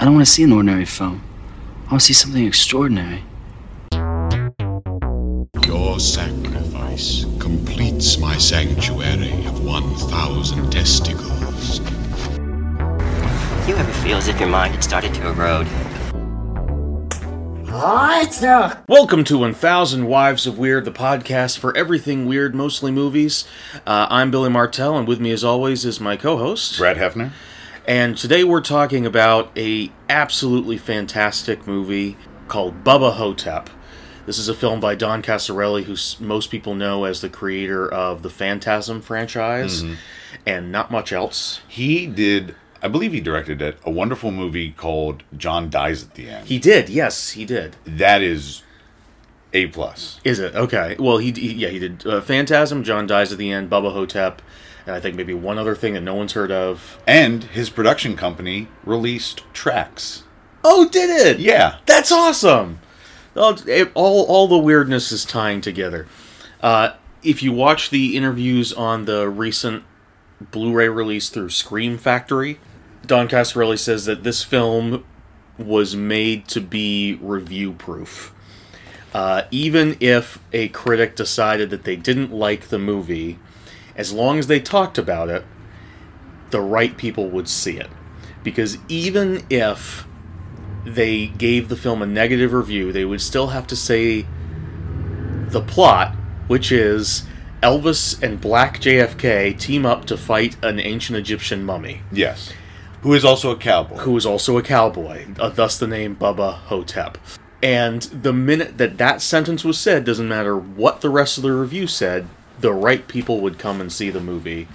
I don't want to see an ordinary film. I want to see something extraordinary. Your sacrifice completes my sanctuary of 1,000 testicles. Do you ever feel as if your mind had started to erode? What Welcome to 1000 Wives of Weird, the podcast for everything weird, mostly movies. Uh, I'm Billy Martell, and with me, as always, is my co-host. Brad Hefner. And today we're talking about a absolutely fantastic movie called Bubba Hotep. This is a film by Don Coscarelli, who most people know as the creator of the Phantasm franchise, and not much else. He did, I believe he directed it, a wonderful movie called John Dies at the End. He did, yes, he did. that is A plus. Is it okay? Well, he, he yeah he did uh, Phantasm, John dies at the end, Bubba Hotep, and I think maybe one other thing that no one's heard of. And his production company released tracks. Oh, did it? Yeah. That's awesome. All, it- all, all the weirdness is tying together. Uh, if you watch the interviews on the recent Blu-ray release through Scream Factory, Don Coscarelli says that this film was made to be review-proof. Uh, even if a critic decided that they didn't like the movie, as long as they talked about it, the right people would see it. Because even if they gave the film a negative review, they would still have to say the plot, which is Elvis and Black JFK team up to fight an ancient Egyptian mummy, Yes. Who is also a cowboy. who is also a cowboy, uh, thus the name Bubba Hotep. And the minute that that sentence was said, doesn't matter what the rest of the review said, the right people would come and see the movie.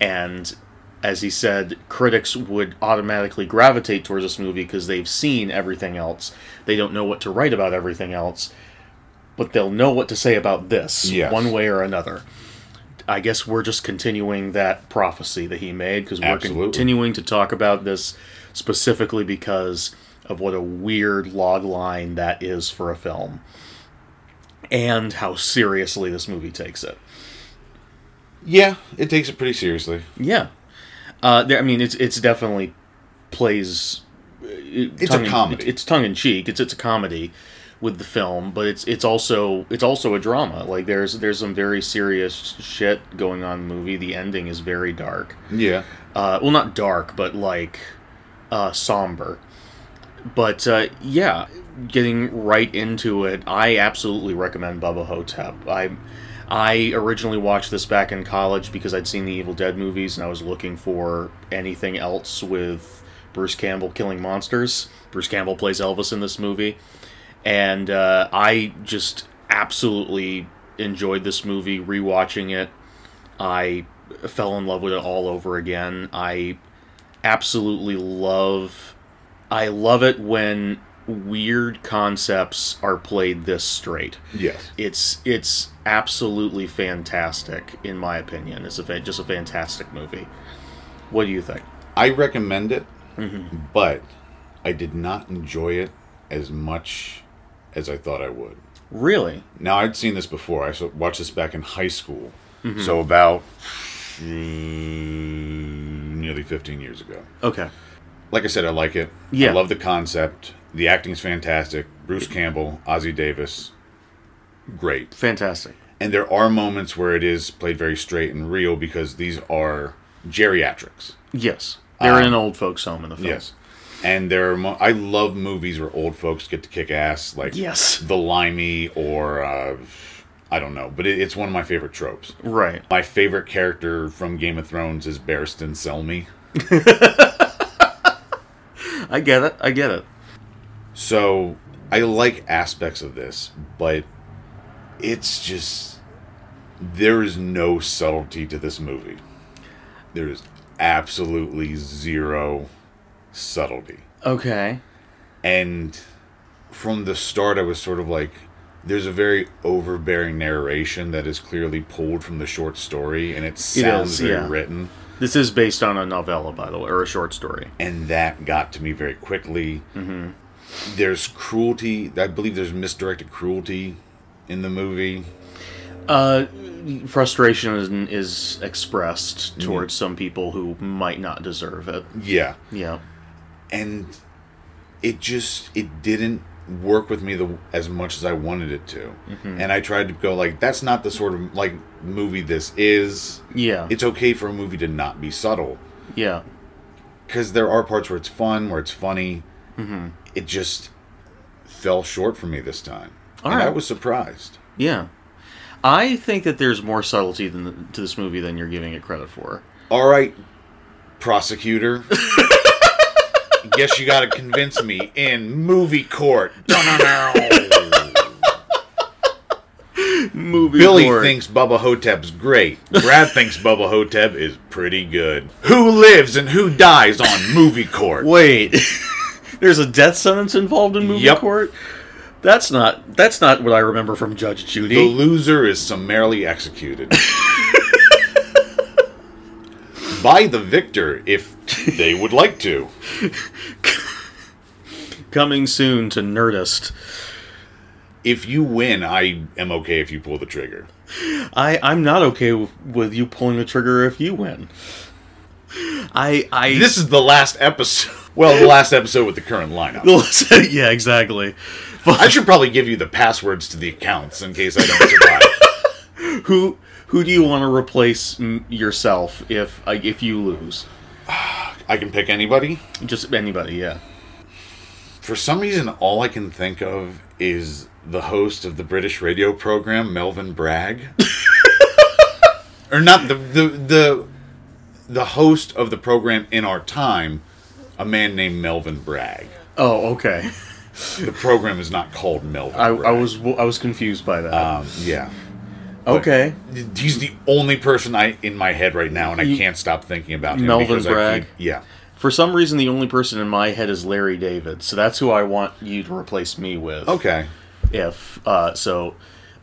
And as he said, critics would automatically gravitate towards this movie because they've seen everything else. They don't know what to write about everything else, but they'll know what to say about this Yes. one way or another. I guess we're just continuing that prophecy that he made because we're Absolutely. continuing to talk about this specifically because of what a weird log line that is for a film and how seriously this movie takes it. Yeah, it takes it pretty seriously. Yeah, uh, there, I mean it's it's definitely plays. It's a comedy. it's tongue in cheek. It's it's a comedy with the film, but it's it's also it's also a drama. Like there's there's some very serious shit going on in the movie. The ending is very dark. Yeah. Uh, well, not dark, but like uh, somber. But uh, yeah, getting right into it, I absolutely recommend Bubba Hotep. I I originally watched this back in college because I'd seen the Evil Dead movies and I was looking for anything else with Bruce Campbell killing monsters. Bruce Campbell plays Elvis in this movie, and uh, I just absolutely enjoyed this movie. Rewatching it, I fell in love with it all over again. I absolutely love I love it when weird concepts are played this straight. Yes. It's it's absolutely fantastic in my opinion. It's a fa- just a fantastic movie. What do you think? I recommend it, Mm-hmm. but I did not enjoy it as much as I thought I would. Really? Now I'd seen this before. I watched this back in high school, Mm-hmm. so about mm, nearly 15 years ago. Okay. Like I said, I like it. Yeah. I love the concept. The acting's fantastic. Bruce Campbell, Ossie Davis, great. Fantastic. And there are moments where it is played very straight and real because these are geriatrics. Yes. They're in an old folks home in the film. Yes. And there are mo- I love movies where old folks get to kick ass, like Yes. The Limey or uh, I don't know, but it, it's one of my favorite tropes. Right. My favorite character from Game of Thrones is Barristan Selmy. I get it. I get it. So I like aspects of this, but it's just there is no subtlety to this movie. There is absolutely zero subtlety. Okay. And from the start I was sort of like there's a very overbearing narration that is clearly pulled from the short story and it sounds is, very yeah. written. This is based on a novella, by the way, or a short story. and that got to me very quickly. Mm-hmm. There's cruelty. I believe there's misdirected cruelty in the movie. Uh, frustration is, is expressed towards some people who might not deserve it. Yeah, Yeah. and it just it didn't work with me the as much as I wanted it to. Mm-hmm. And I tried to go like that's not the sort of like movie this is. Yeah. It's okay for a movie to not be subtle yeah. because there are parts where it's fun, where it's funny. Mm-hmm. It just fell short for me this time, All and I was surprised. Yeah. I think that there's more subtlety than, to this movie than you're giving it credit for. All right, prosecutor. Guess you got to convince me in movie court. Movie Billy court. thinks Bubba Hotep's great. Brad thinks Bubba Hotep is pretty good. Who lives and who dies on movie court? Wait. There's a death sentence involved in movie Yep. court? That's not that's not what I remember from Judge Judy. The loser is summarily executed. By the victor, if they would like to. Coming soon to Nerdist. If you win, I am okay if you pull the trigger. I I'm not okay with, with you pulling the trigger if you win. I I This is the last episode. Well, the last episode with the current lineup. yeah, exactly. I should probably give you the passwords to the accounts in case I don't survive. Who who do you want to replace yourself if uh, if you lose? I can pick anybody. Just anybody, yeah. For some reason, all I can think of is the host of the British radio program, Melvin Bragg. or not the, the the the host of the program in our time, a man named Melvin Bragg. Oh, okay. The program is not called Melvin. I, Bragg. I was I was confused by that. um, yeah. okay. He's the only person I in my head right now, and I can't stop thinking about him. Melvin Bragg? keep- yeah. For some reason, the only person in my head is Larry David, so that's who I want you to replace me with. Okay. If uh, so,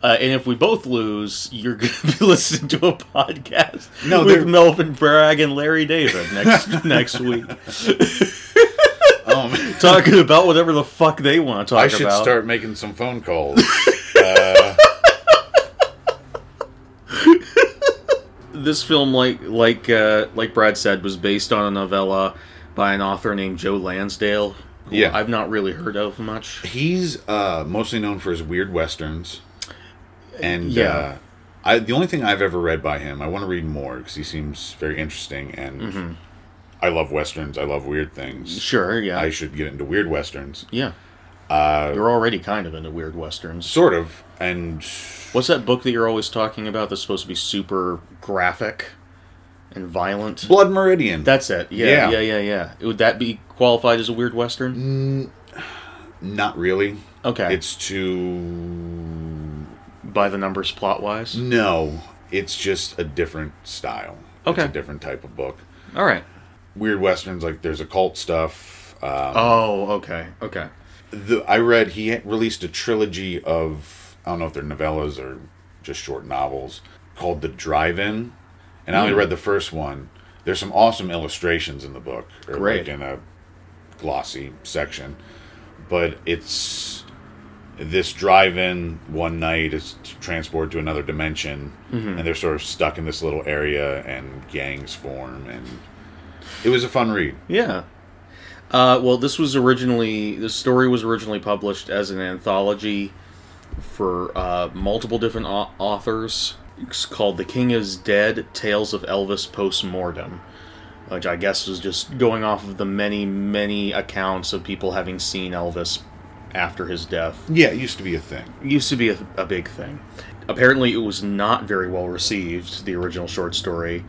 uh, and if we both lose, you're going to be listening to a podcast No, they're- with Melvin Bragg and Larry David next next week, Um, talking about whatever the fuck they want to talk I should about. start making some phone calls. uh, this film, like like uh, like Brad said, was based on a novella by an author named Joe Lansdale. who Yeah. I've not really heard of much. he's uh, mostly known for his weird westerns, and Yeah. uh, I, the only thing I've ever read by him, I want to read more because he seems very interesting, and Mm-hmm. I love westerns. I love weird things. Sure, yeah, I should get into weird westerns, yeah. Uh, you're already kind of into weird westerns. sort of, and What's that book that you're always talking about that's supposed to be super graphic and violent? Blood Meridian. That's it. Yeah, Yeah. yeah, yeah, yeah. Would that be qualified as a weird western? not really. Okay. It's too by the numbers plot wise. no. It's just a different style. Okay. It's a different type of book. All right. Weird westerns like there's occult stuff. Um, Oh, okay. Okay. the I read he released a trilogy of I don't know if they're novellas or just short novels called The Drive-In, and I only Hmm. read the first one. There's some awesome illustrations in the book, or Great. like in a glossy section, but it's this drive-in one night is transported to another dimension, Mm-hmm. and they're sort of stuck in this little area, and gangs form, and it was a fun read. Yeah. Uh, well, this was originally the story was originally published as an anthology for uh, multiple different au- authors. It's called "The King Is Dead: Tales of Elvis Postmortem," which I guess was just going off of the many, many accounts of people having seen Elvis after his death. Yeah, it used to be a thing. It used to be a, a big thing. Apparently, it was not very well received. The original short story,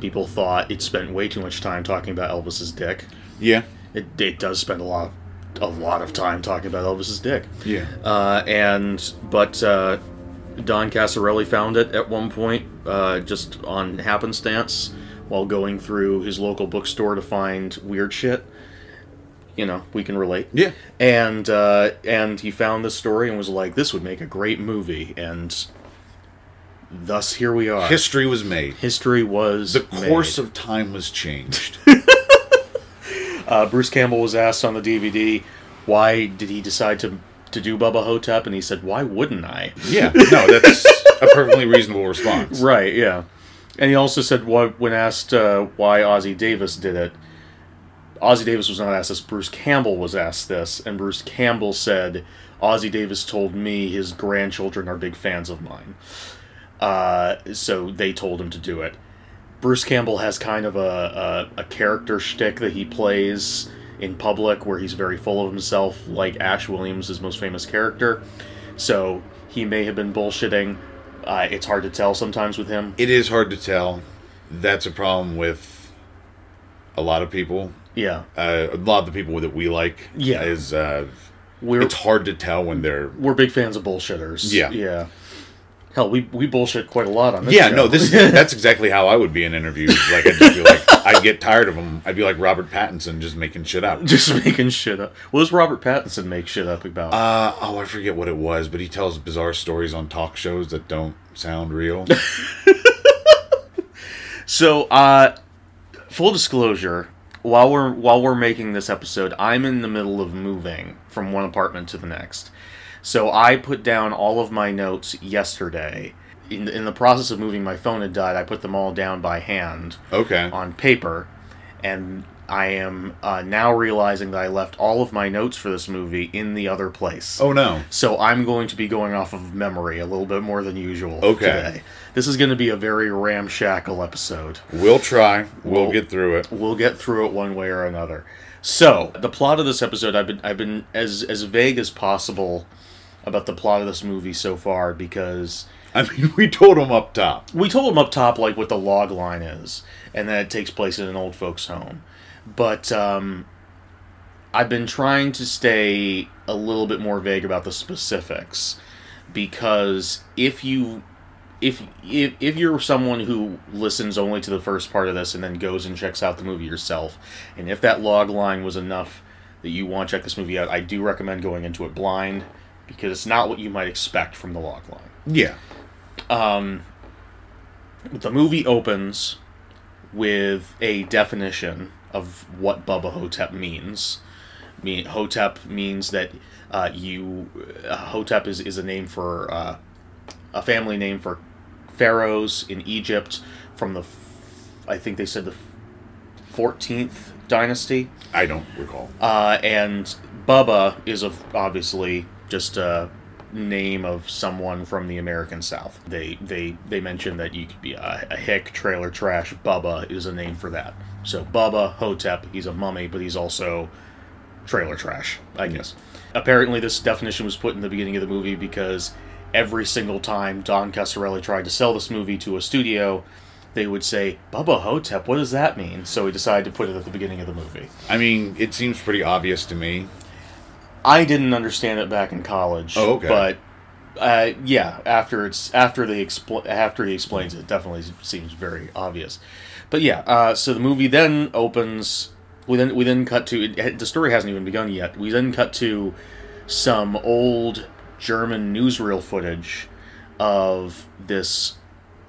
people thought it spent way too much time talking about Elvis's dick. Yeah, It, it does spend a lot, a lot of time talking about Elvis's dick. yeah. Uh, and but uh, Don Coscarelli found it at one point, uh, just on happenstance, while going through his local bookstore to find weird shit. You know, we can relate. Yeah. And uh, and he found this story and was like, "This would make a great movie." And thus, here we are. History was made. History was The course made. of time was changed. Uh, Bruce Campbell was asked on the DVD, "Why did he decide to to do Bubba Hotep?" And he said, "Why wouldn't I?" yeah, no, that's a perfectly reasonable response. Right, yeah. And he also said why, when asked uh, why Ossie Davis did it, Ossie Davis was not asked this. Bruce Campbell was asked this, and Bruce Campbell said, "Ossie Davis told me his grandchildren are big fans of mine, uh, so they told him to do it." Bruce Campbell has kind of a, a, a character shtick that he plays in public where he's very full of himself, like Ash Williams' his most famous character. So he may have been bullshitting. Uh, it's hard to tell sometimes with him. It is hard to tell. That's a problem with a lot of people. Yeah, Uh, a lot of the people that we like. Yeah. Is uh, we're it's hard to tell when they're. we're big fans of bullshitters. Yeah. yeah. Hell, we we bullshit quite a lot on this. Yeah, show. no, this that's exactly how I would be in interviews. Like I'd just be like, I'd get tired of them. I'd be like Robert Pattinson, just making shit up. just making shit up. What does Robert Pattinson make shit up about? Uh, oh, I forget what it was, but he tells bizarre stories on talk shows that don't sound real. So, uh, full disclosure, while we're while we're making this episode, I'm in the middle of moving from one apartment to the next. So I put down all of my notes yesterday. In, in the process of moving, my phone had died. I put them all down by hand Okay. on paper, and I am uh, now realizing that I left all of my notes for this movie in the other place. Oh no. So I'm going to be going off of memory a little bit more than usual Okay. today. This is going to be a very ramshackle episode. We'll try. We'll, We'll- get through it. We'll get through it one way or another. So the plot of this episode, I've been I've been as as vague as possible about the plot of this movie so far because I mean, we told them up top. we told them up top like what the log line is, and that it takes place in an old folks' home. But um, I've been trying to stay a little bit more vague about the specifics because if you if if if you're someone who listens only to the first part of this and then goes and checks out the movie yourself, and if that log line was enough that you want to check this movie out, I do recommend going into it blind because it's not what you might expect from the log line Yeah. the movie opens with a definition of what Bubba Hotep means. Me Hotep means that uh, you uh, Hotep is, is a name for uh, a family name for pharaohs in Egypt from the I think they said the fourteenth dynasty. I don't recall. Uh, and Bubba is of obviously just a name of someone from the American South. They they they mention that you could be a, a hick, trailer trash. Bubba is a name for that. So Bubba Hotep, he's a mummy, but he's also trailer trash, I guess. Apparently, this definition was put in the beginning of the movie because every single time Don Coscarelli tried to sell this movie to a studio, they would say, Bubba Hotep, what does that mean? So he decided to put it at the beginning of the movie. I mean, it seems pretty obvious to me. I didn't understand it back in college. Oh, okay. But uh, yeah, after it's after they expl- after he explains it, it definitely seems very obvious. But yeah, uh, so the movie then opens. We then we then cut to it, the story hasn't even begun yet. We then cut to some old German newsreel footage of this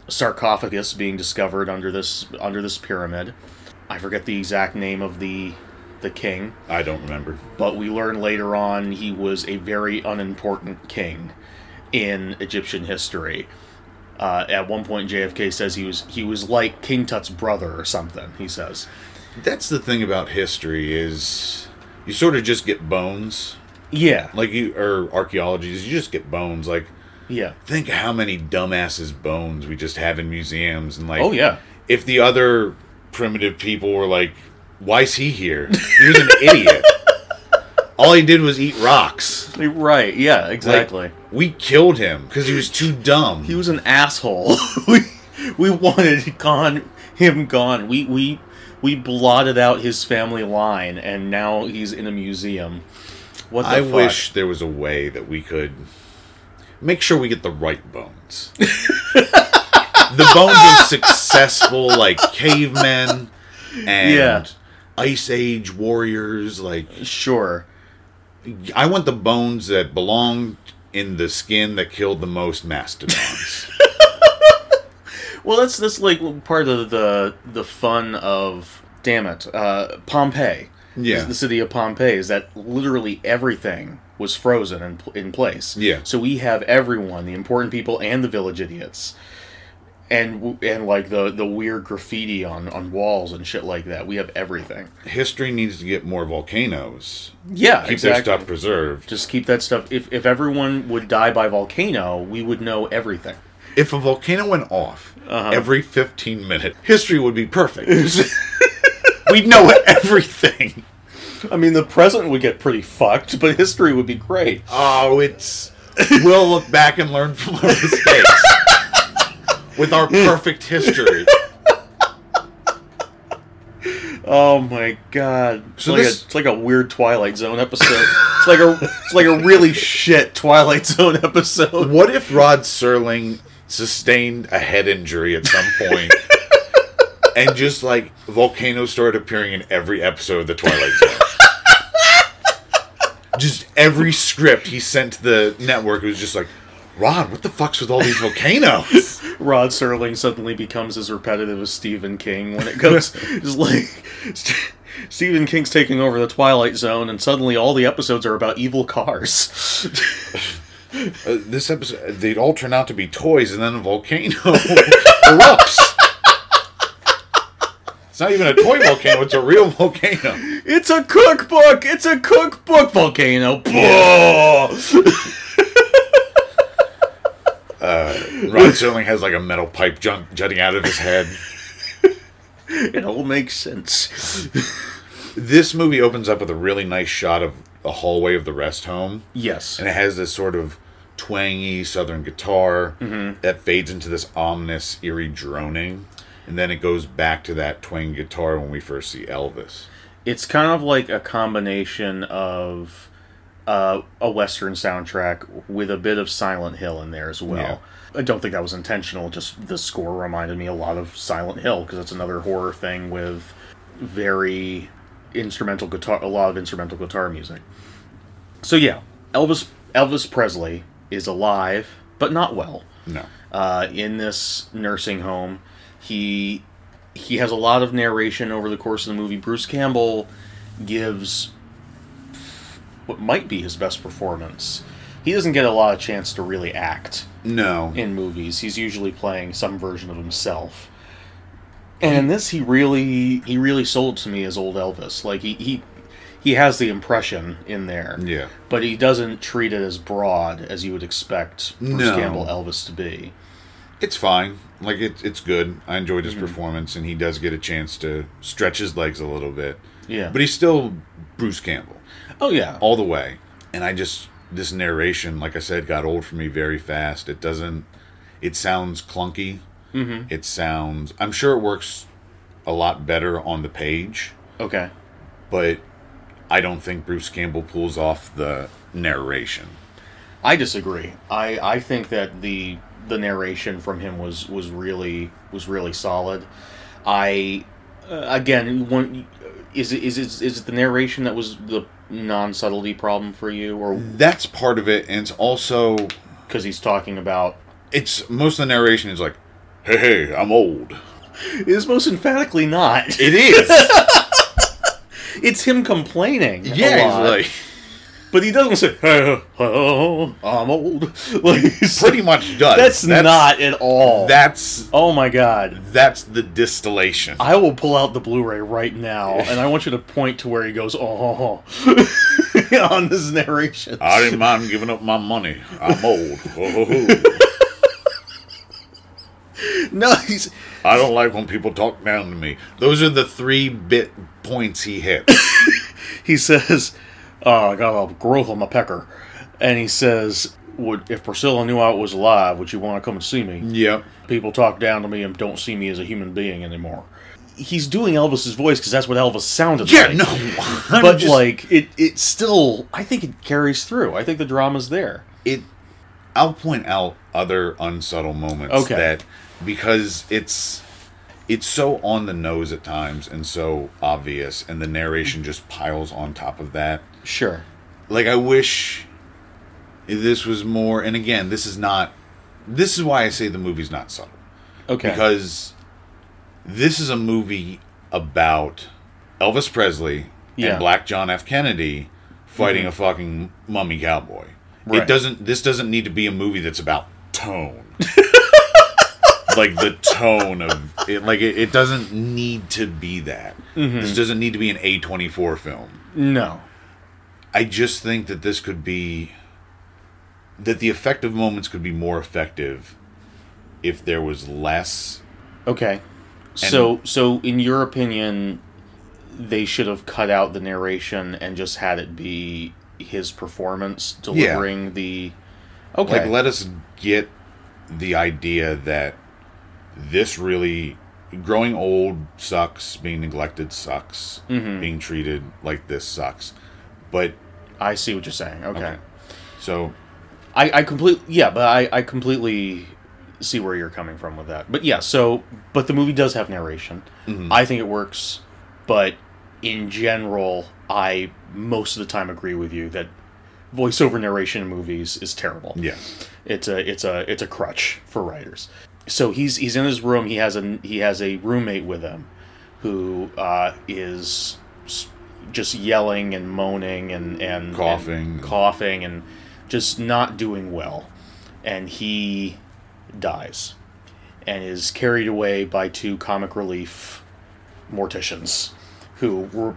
sarcophagus being discovered under this under this pyramid. I forget the exact name of the the king I don't remember. but we learn later on he was a very unimportant king in Egyptian history. Uh, at one point, JFK says he was he was like King Tut's brother or something. He says, That's the thing about history is you sort of just get bones. "Yeah, Like you or archaeology you just get bones. Like yeah, think how many dumbasses bones we just have in museums and like oh yeah, if the other primitive people were like, "Why's he here? He was an idiot. All he did was eat rocks." right, yeah, Like, exactly." we killed him because he was too dumb. he was an asshole. we we wanted gone him gone. We we we blotted out his family line, and now he's in a museum. What I fuck? wish there was a way that we could make sure we get the right bones. the bones of successful like cavemen and Yeah. ice age warriors like Sure. I want the bones that belong in the skin that killed the most mastodons. Well, that's that's like part of the the fun of damn it, uh, Pompeii. Yeah. the city of Pompeii is that literally everything was frozen in, in place. Yeah. So we have everyone, the important people and the village idiots, and and like the the weird graffiti on on walls and shit like that. We have everything. History needs to get more volcanoes. Yeah, Keep that stuff preserved. Just keep that stuff. If if everyone would die by volcano, we would know everything. If a volcano went off Uh-huh. every 15 minutes, history would be perfect. We'd know everything. I mean, the present would get pretty fucked, but history would be great. Oh, it's. We'll look back and learn from our mistakes. With our perfect history. Oh my god! It's, So like, this- a, it's like a weird Twilight Zone episode. it's like a it's like a really shit Twilight Zone episode. What if Rod Serling sustained a head injury at some point and just like volcanoes started appearing in every episode of the Twilight Zone? just every script he sent to the network was just like, Rod, what the fuck's with all these volcanoes? Rod Serling suddenly becomes as repetitive as Stephen King when it goes. it's like Stephen King's taking over the Twilight Zone, and suddenly all the episodes are about evil cars. Uh, this episode, they'd all turn out to be toys, and then a volcano erupts. It's not even a toy volcano; it's a real volcano. it's a cookbook. It's a cookbook volcano. Uh, Rod Serling has like a metal pipe jut- jutting out of his head. it all makes sense. This movie opens up with a really nice shot of the hallway of the rest home, Yes. and it has this sort of twangy southern guitar mm-hmm. that fades into this ominous, eerie droning, and then it goes back to that twang guitar when we first see Elvis. it's kind of like a combination of uh, a western soundtrack with a bit of Silent Hill in there as well. I don't think that was intentional. Just the score reminded me a lot of Silent Hill because it's another horror thing with very instrumental guitar, a lot of instrumental guitar music. So yeah, Elvis Elvis Presley is alive but not well No. uh, in this nursing home. He he has a lot of narration over the course of the movie. Bruce Campbell gives what might be his best performance. He doesn't get a lot of chance to really act No. in movies. He's usually playing some version of himself. And in this, he really he really sold to me as old Elvis. Like he he he has the impression in there, Yeah. but he doesn't treat it as broad as you would expect Bruce No. Campbell Elvis to be. It's fine. Like it, it's good. I enjoyed Mm-hmm. his performance, and he does get a chance to stretch his legs a little bit. Yeah. But he's still Bruce Campbell oh yeah. all the way. And I just this narration, like I said, got old for me very fast. It doesn't. It sounds clunky. Mm-hmm. It sounds. I'm sure it works a lot better on the page, Okay. but I don't think Bruce Campbell pulls off the narration. I disagree. I, I think that the the narration from him was was really was really solid. I uh, again one is it is it is it the narration that was the non subtlety problem for you, or That's part of it, and it's also because he's talking about it's most of the narration is like, "Hey, hey, I'm old." is most emphatically not. It is. It's him complaining. yeah, he's like but he doesn't say, "Oh, I'm old." Like, pretty much does. That's, not at all. That's oh my god. that's the distillation. I will pull out the Blu-ray right now, and I want you to point to where he goes, "Oh,", oh, oh. on this narration. I didn't mind giving up my money. I'm old. Ho. Oh, no, he's I don't like when people talk down to me. Those are the three bit points he hits. he says, uh, "I got a growth on my pecker," and he says, "Would if Priscilla knew I was alive, would you want to come and see me?" yep. People talk down to me and don't see me as a human being anymore. He's doing Elvis's voice because that's what Elvis sounded Yeah, like. Yeah, no. I'm but just- like it, it still, I think it carries through. I think the drama's there. it I'll point out other unsubtle moments Okay. that because it's it's so on the nose at times and so obvious and the narration just piles on top of that. Sure. Like I wish this was more and again, this is not this is why I say the movie's not subtle. Okay. Because this is a movie about Elvis Presley Yeah. and Black John F. Kennedy fighting mm-hmm. a fucking mummy cowboy. Right. It doesn't this doesn't need to be a movie that's about tone. like the tone of it. Like it, it doesn't need to be that. Mm-hmm. This doesn't need to be an A twenty four film. No. I just think that this could be that the effective moments could be more effective if there was less. Okay. So so in your opinion they should have cut out the narration and just had it be his performance delivering the Okay. Like, let us get the idea that this really growing old sucks, being neglected sucks, mm-hmm. being treated like this sucks. But I see what you're saying. Okay. Okay. so I, I completely yeah, but I, I completely see where you're coming from with that. But yeah, so but the movie does have narration. I think it works, but in general, I most of the time agree with you that voiceover narration in movies is terrible. yeah, It's a it's a it's a crutch for writers. So he's he's in his room. He has a he has a roommate with him, who uh, is just yelling and moaning and and Coughing. and coughing and just not doing well, and he dies, and is carried away by two comic relief morticians, who were.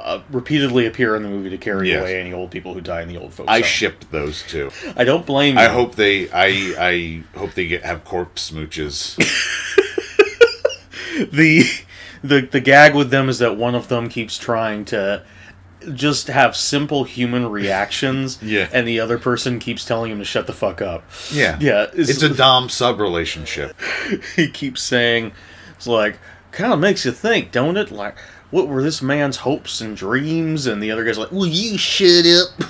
Uh, repeatedly appear in the movie to carry Yes. away any old people who die in the old folks. I home. shipped those two. I don't blame you. I hope they. I I hope they get have corpse smooches. the the the gag with them is that one of them keeps trying to just have simple human reactions Yeah. and the other person keeps telling him to shut the fuck up Yeah, yeah It's a dom sub relationship. he keeps saying it's like kind of makes you think don't it like what were this man's hopes and dreams and the other guy's like will you shut up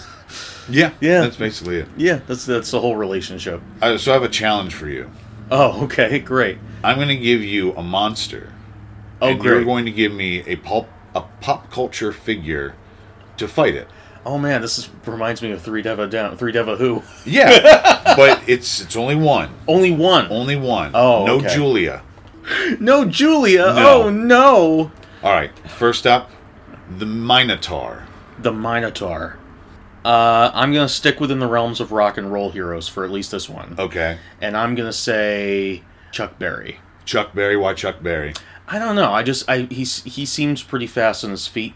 Yeah, Yeah. That's basically it. yeah that's that's the whole relationship Uh, so I have a challenge for you. oh okay great I'm going to give you a monster. Oh and you're going to give me a pulp a pop culture figure to fight it. oh man this is, reminds me of three deva down three deva who Yeah, but it's it's only one, only one only one. Oh, no okay. Julia. no julia No. oh no All right, first up, the Minotaur. The Minotaur. Uh, I'm gonna stick within the realms of rock and roll heroes for at least this one, Okay, and I'm gonna say Chuck Berry. Chuck Berry. Why Chuck Berry? I don't know. I just I he's he seems pretty fast on his feet.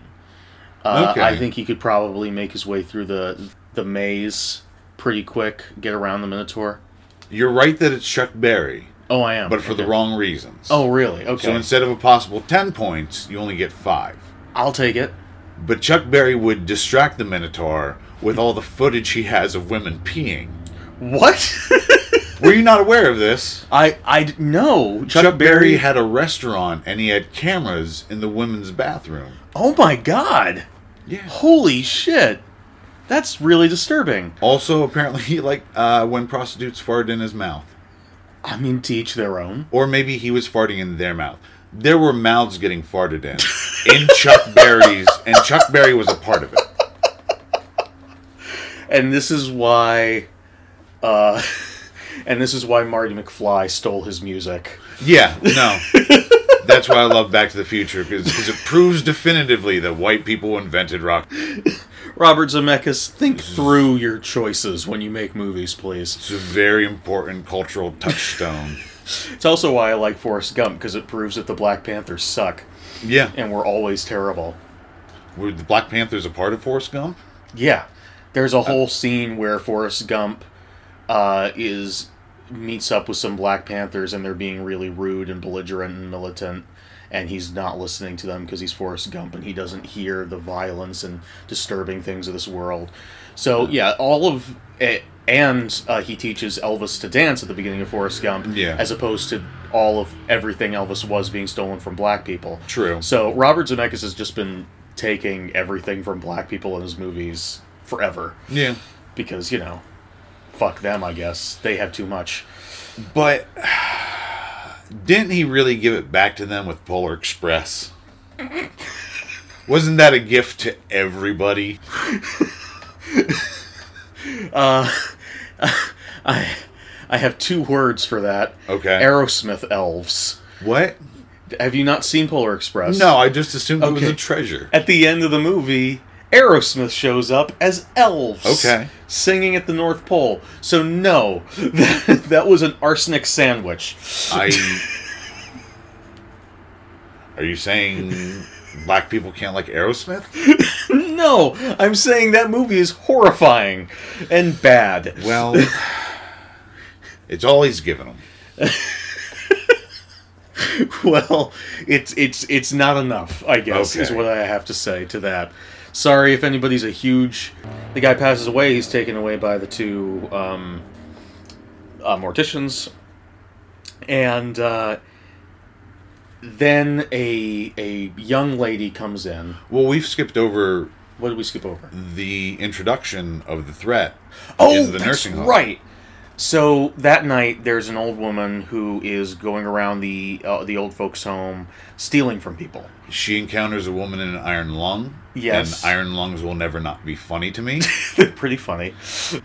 Uh, Okay. I think he could probably make his way through the the maze pretty quick, get around the Minotaur. You're right that it's Chuck Berry, Oh, I am. but for the wrong reasons. Oh, really? Okay. So instead of a possible 10 points, you only get 5. I'll take it. But Chuck Berry would distract the Minotaur with all the footage he has of women peeing. What? Were you not aware of this? I I no. Chuck, Berry had a restaurant and he had cameras in the women's bathroom. Oh my god! Yeah. Holy shit! That's really disturbing. Also, apparently, he liked uh, when prostitutes farted in his mouth. I mean, to each their own. Or maybe he was farting in their mouth. There were mouths getting farted in. in Chuck Berry's, and Chuck Berry was a part of it. and this is why uh and this is why Marty McFly stole his music. Yeah, no. That's why I love Back to the Future, because it proves definitively that white people invented rock. Robert Zemeckis, think through your choices when you make movies, please. It's a very important cultural touchstone. It's also why I like Forrest Gump because it proves that the Black Panthers suck Yeah. and we're always terrible. Were the Black Panthers a part of Forrest Gump? Yeah, there's a uh, whole scene where Forrest Gump uh, is meets up with some Black Panthers and they're being really rude and belligerent and militant, and he's not listening to them because he's Forrest Gump and he doesn't hear the violence and disturbing things of this world. So yeah, all of it. And uh, he teaches Elvis to dance at the beginning of Forrest Gump, Yeah. as opposed to all of everything Elvis was being stolen from black people. True. So Robert Zemeckis has just been taking everything from black people in his movies forever Yeah. because you know, fuck them. I guess they have too much. But didn't he really give it back to them with Polar Express? Wasn't that a gift to everybody? Uh, I I have two words for that. Okay. Aerosmith elves. What? Have you not seen Polar Express? No, I just assumed it was a treasure. At the end of the movie, Aerosmith shows up as elves. Okay. Singing at the North Pole. So, no, that, that was an arsenic sandwich. I. Are you saying black people can't like Aerosmith? No, I'm saying that movie is horrifying and bad. Well, it's all he's given them. Well, it's it's it's not enough, I guess, is what I have to say to that. Sorry if anybody's a huge. The guy passes away. He's taken away by the two um, uh, morticians, and uh, then a a young lady comes in. Well, we've skipped over What did we skip over? the introduction of the threat Oh, the that's nursing home. right. So that night, there's an old woman who is going around the uh, the old folks' home stealing from people. She encounters a woman in an iron lung. Yes. And iron lungs will never not be funny to me. They're Pretty funny.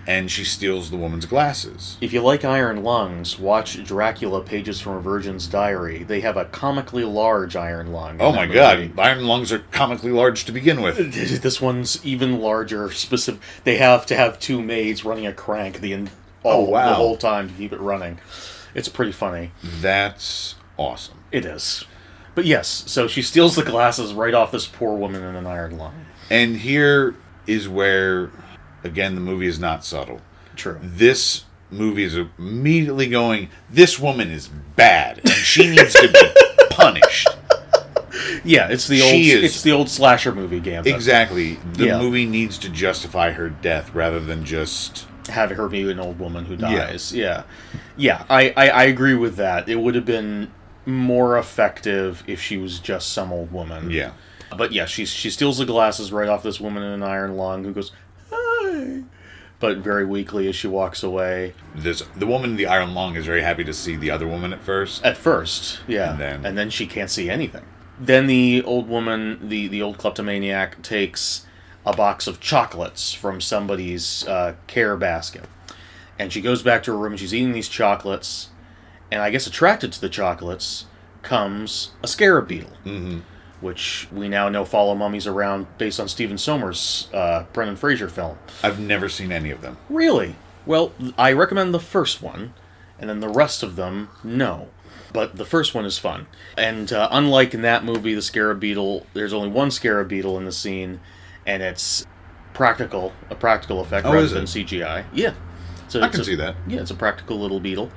and she steals the woman's glasses. If you like Iron Lungs, watch Dracula: Pages from a Virgin's Diary. They have a comically large iron lung. Oh my movie. god, iron lungs are comically large to begin with. This one's even larger. Specific. They have to have two maids running a crank the en- oh, all, Oh, wow. the whole time to keep it running. It's pretty funny. That's awesome. It is. But yes, so she steals the glasses right off this poor woman in an iron lung. And here is where, again, the movie is not subtle. True. This movie is immediately going, this woman is bad, and she needs to be punished. Yeah, it's the old is- it's the old slasher movie gambit. Exactly. The Yeah. movie needs to justify her death rather than just. Have her be an old woman who dies. Yeah. Yeah, I, I, I agree with that. It would have been more effective if she was just some old woman. Yeah. But yeah, she she steals the glasses right off this woman in an iron lung who goes, Hi but very weakly as she walks away. This the woman in the iron lung is very happy to see the other woman at first. At first, yeah. And then- and then she can't see anything. Then the old woman, the, the old kleptomaniac, takes a box of chocolates from somebody's uh, care basket. And she goes back to her room and she's eating these chocolates. And I guess attracted to the chocolates comes a scarab beetle. Mm-hmm. Which we now know follow mummies around based on Stephen Sommers' uh, Brendan Fraser film. I've never seen any of them. Really? Well, I recommend the first one, and then the rest of them, no. But the first one is fun. And uh, unlike in that movie, the Scarab Beetle, there's only one Scarab Beetle in the scene, and it's practical, a practical effect Oh, rather than? CGI. Yeah. So I can a- see that. Yeah, it's a practical little beetle.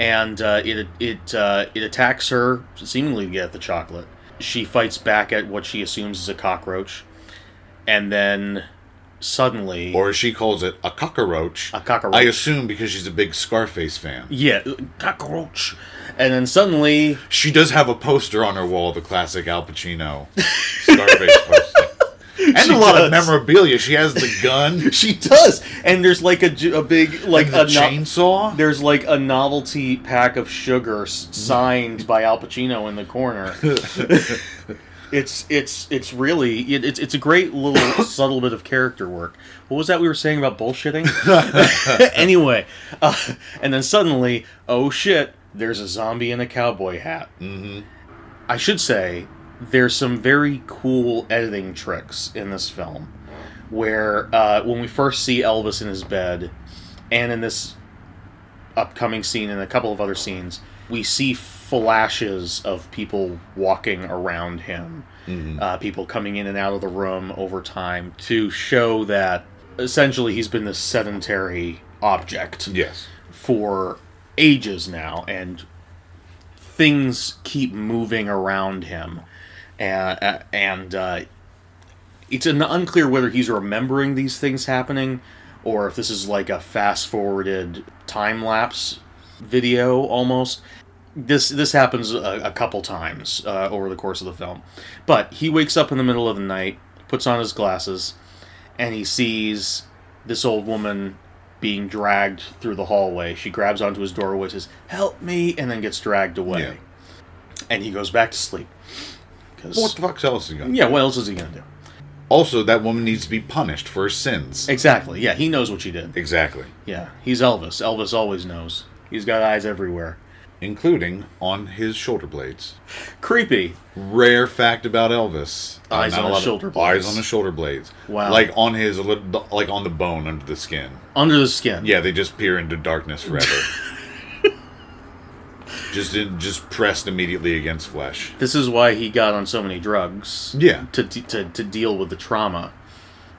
And uh, it it uh, it attacks her, seemingly to get the chocolate. She fights back at what she assumes is a cockroach, and then suddenly, Or she calls it, a cockroach. A cockroach. I assume because she's a big Scarface fan. Yeah, cockroach. And then suddenly, She does have a poster on her wall, the classic Al Pacino Scarface poster. And She a lot does. of memorabilia. She has the gun, she does, and there's like a big like a no- chainsaw. there's like a novelty pack of sugar signed by Al Pacino in the corner. it's it's it's really it, it's it's a great little subtle bit of character work. What was that we were saying about bullshitting? anyway, uh, and then suddenly, oh shit! There's a zombie in a cowboy hat. Mm-hmm. I should say there's some very cool editing tricks in this film, where uh, when we first see Elvis in his bed, and in this upcoming scene and a couple of other scenes, we see flashes of people walking around him, uh, people coming in and out of the room over time to show that essentially he's been this sedentary object yes. for ages now, and things keep moving around him, and and uh, it's an unclear whether he's remembering these things happening, or if this is like a fast forwarded time lapse video almost. This this happens a, a couple times uh, over the course of the film, but he wakes up in the middle of the night, puts on his glasses, and he sees this old woman being dragged through the hallway. She grabs onto his doorway, says, "Help me," and then gets dragged away. Yeah. And he goes back to sleep. 'Cause- What the fuck else is he gonna? yeah, what else is he gonna do? Also, that woman needs to be punished for her sins. Exactly. Yeah, he knows what she did. Exactly. Yeah, he's Elvis. Elvis always knows. He's got eyes everywhere. including on his shoulder blades. Creepy. Rare fact about Elvis: Uh, Eyes not on his shoulder blades. Eyes on the shoulder blades. Wow. Like on his, like on the bone under the skin. Under the skin. Yeah, they just peer into darkness forever. just just pressed immediately against flesh. This is why he got on so many drugs. Yeah. To, to, to deal with the trauma.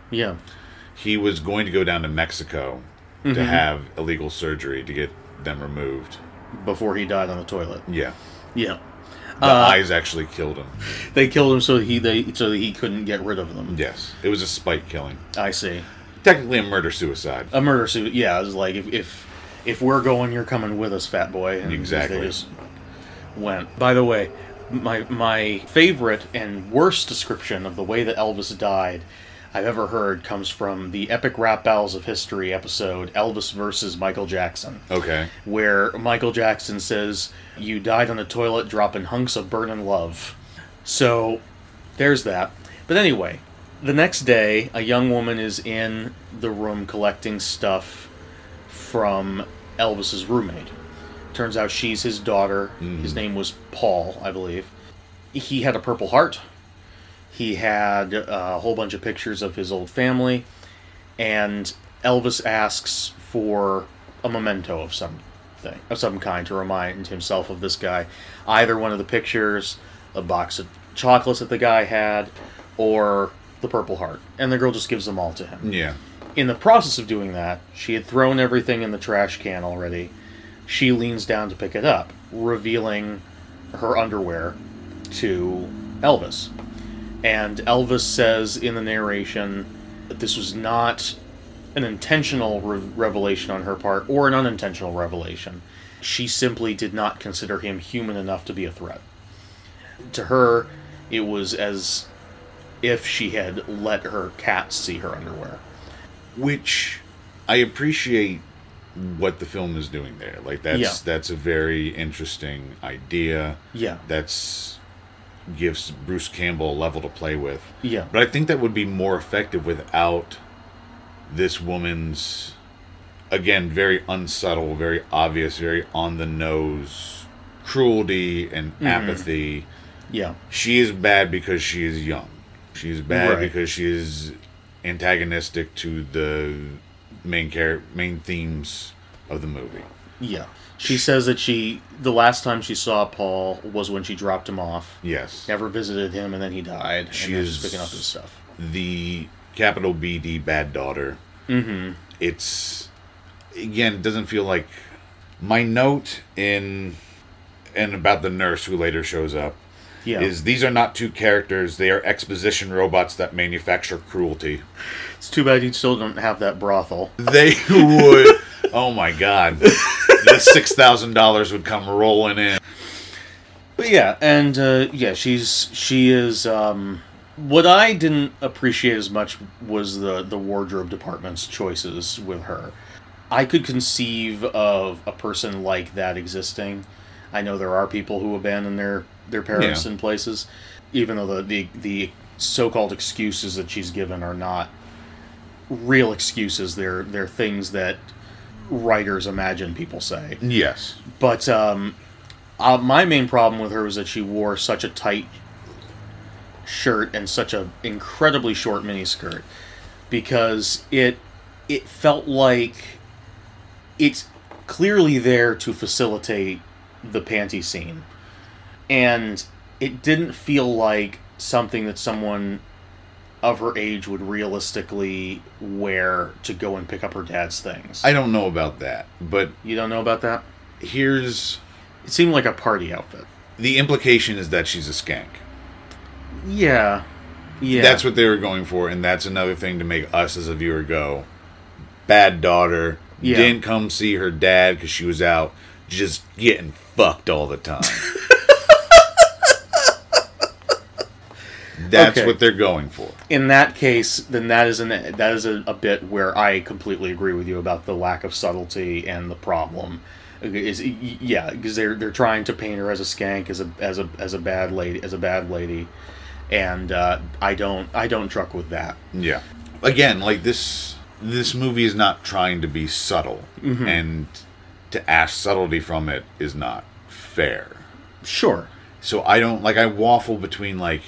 Yeah. He was going to go down to Mexico Mm-hmm. to have illegal surgery to get them removed. Before he died on the toilet. Yeah. Yeah. The Uh, eyes actually killed him. They killed him so he they so that he couldn't get rid of them. Yes. It was a spite killing. I see. Technically a murder suicide. A murder suit. Yeah, it was like if if if we're going, you're coming with us, fat boy. And Exactly. They just went. By the way, my my favorite and worst description of the way that Elvis died I've ever heard comes from the Epic Rap Battles of History episode Elvis versus Michael Jackson. Okay. where Michael Jackson says, You died on the toilet dropping hunks of burning love. So there's that. But anyway, the next day, a young woman is in the room collecting stuff from Elvis's roommate. Turns out she's his daughter. Hmm. His name was Paul, I believe. He had a purple heart. He had a whole bunch of pictures of his old family and Elvis asks for a memento of some thing of some kind to remind himself of this guy. Either one of the pictures, a box of chocolates that the guy had, or the Purple Heart. And the girl just gives them all to him. Yeah. In the process of doing that, she had thrown everything in the trash can already. She leans down to pick it up, revealing her underwear to Elvis. And Elvis says in the narration that this was not an intentional re- revelation on her part or an unintentional revelation. She simply did not consider him human enough to be a threat. To her, it was as if she had let her cat see her underwear. Which I appreciate what the film is doing there. Like that's Yeah. that's a very interesting idea. Yeah. That's gives Bruce Campbell a level to play with. Yeah. But I think that would be more effective without this woman's again very unsubtle, very obvious, very on the nose cruelty and Mm-hmm. apathy. Yeah. She is bad because she is young. She is bad Right. because she is antagonistic to the main char- main themes of the movie. Yeah. She says that she the last time she saw Paul was when she dropped him off. Yes. Never visited him and then he died. She is- picking up his stuff. the capital BD bad daughter. Mm-hmm. It's again, it doesn't feel like my note in and about the nurse who later shows up Yeah. is these are not two characters, they are exposition robots that manufacture cruelty. it's too bad you still don't have that brothel. They would oh my god. the six thousand dollars would come rolling in. But yeah, and uh, yeah, she's she is. Um, what I didn't appreciate as much was the the wardrobe department's choices with her. I could conceive of a person like that existing. I know there are people who abandon their their parents Yeah. in places, even though the the, the so called excuses that she's given are not real excuses. They're they're things that writers imagine people say. Yes. But um, uh, my main problem with her was that she wore such a tight shirt and such a incredibly short miniskirt because it it felt like it's clearly there to facilitate the panty scene and it didn't feel like something that someone of her age would realistically wear to go and pick up her dad's things. I don't know about that, but you don't know about that? here's It seemed like a party outfit. the implication is that she's a skank. Yeah. Yeah. That's what they were going for, and that's another thing to make us as a viewer go, bad daughter, Yeah. didn't come see her dad because she was out just getting fucked all the time. that's Okay. what they're going for. in that case, then that is an that is a, a bit where I completely agree with you about the lack of subtlety and the problem. Is yeah, because they're they're trying to paint her as a skank, as a as a as a bad lady, as a bad lady, and uh, I don't I don't truck with that. Yeah. Again, like this this movie is not trying to be subtle Mm-hmm. and to ask subtlety from it is not fair. Sure. So I don't like I waffle between like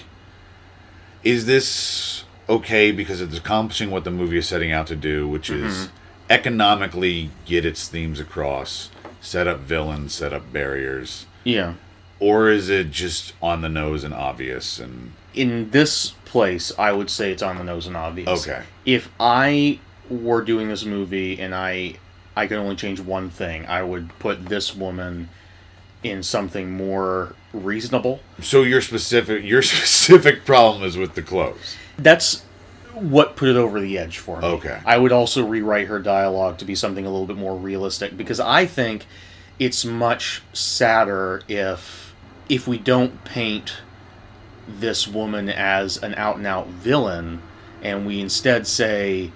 is this okay because it's accomplishing what the movie is setting out to do, which is mm-hmm. economically get its themes across, set up villains, set up barriers, Yeah. or is it just on the nose and obvious and In this place, I would say it's on the nose and obvious. Okay. If I were doing this movie and I I could only change one thing, I would put this woman in something more reasonable. so your specific your specific problem is with the clothes. That's what put it over the edge for me. Okay. I would also rewrite her dialogue to be something a little bit more realistic because I think it's much sadder if if we don't paint this woman as an out and out villain and we instead say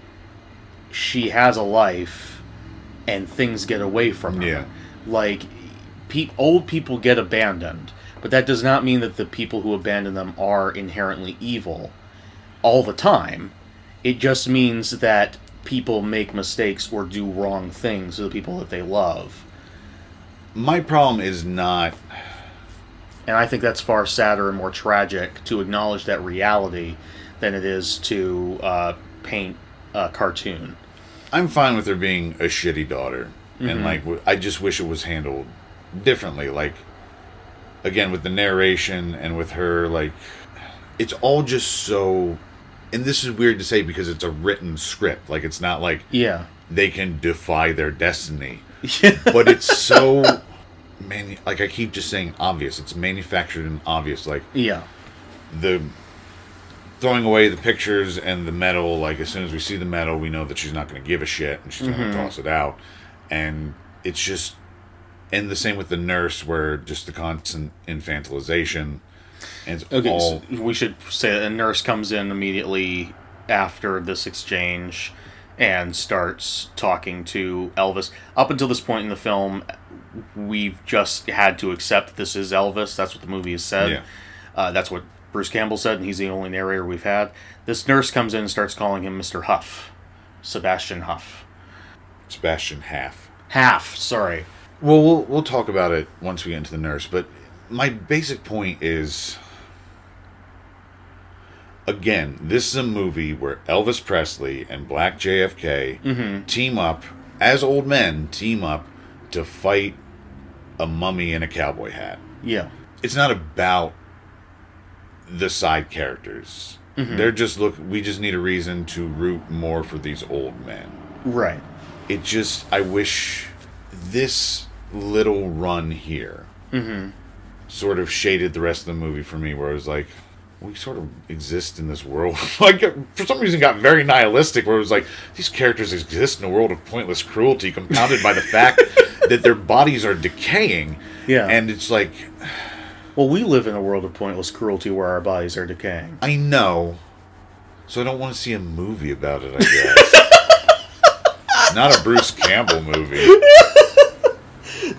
she has a life and things get away from her. Yeah. Like pe- old people get abandoned, but that does not mean that the people who abandon them are inherently evil all the time. It just means that people make mistakes or do wrong things to the people that they love. My problem is not And I think that's far sadder and more tragic to acknowledge that reality than it is to uh, paint a cartoon. I'm fine with her being a shitty daughter, Mm-hmm. and like I just wish it was handled differently. Like again with the narration and with her, like it's all just so. And this is weird to say because it's a written script. Like it's not like Yeah. they can defy their destiny, but it's so. Man, like I keep just saying, obvious. It's manufactured and obvious. Like Yeah. the throwing away the pictures and the metal like as soon as we see the metal we know that she's not going to give a shit and she's going to mm-hmm. toss it out and it's just and the same with the nurse where just the constant infantilization and Okay, all so we should say that a nurse comes in immediately after this exchange and starts talking to Elvis. Up until this point in the film, we've just had to accept this is Elvis. That's what the movie has said. Yeah. Uh, that's what Bruce Campbell said, and he's the only narrator we've had. This nurse comes in and starts calling him Mr. Huff. Sebastian Huff. Sebastian Haff Haff, sorry. Well we'll we'll talk about it once we get into the nurse but my basic point is again this is a movie where Elvis Presley and Black JFK mm-hmm. team up as old men team up to fight a mummy in a cowboy hat Yeah. it's not about the side characters. Mm-hmm. They're just look. We just need a reason to root more for these old men. Right. It just. I wish this little run here mm-hmm. sort of shaded the rest of the movie for me, where it was like. We sort of exist in this world. like for some reason, got very nihilistic. Where it was like these characters exist in a world of pointless cruelty, compounded by the fact that their bodies are decaying. Yeah. and it's like Well, we live in a world of pointless cruelty where our bodies are decaying. I know. So I don't want to see a movie about it, I guess. Not a Bruce Campbell movie.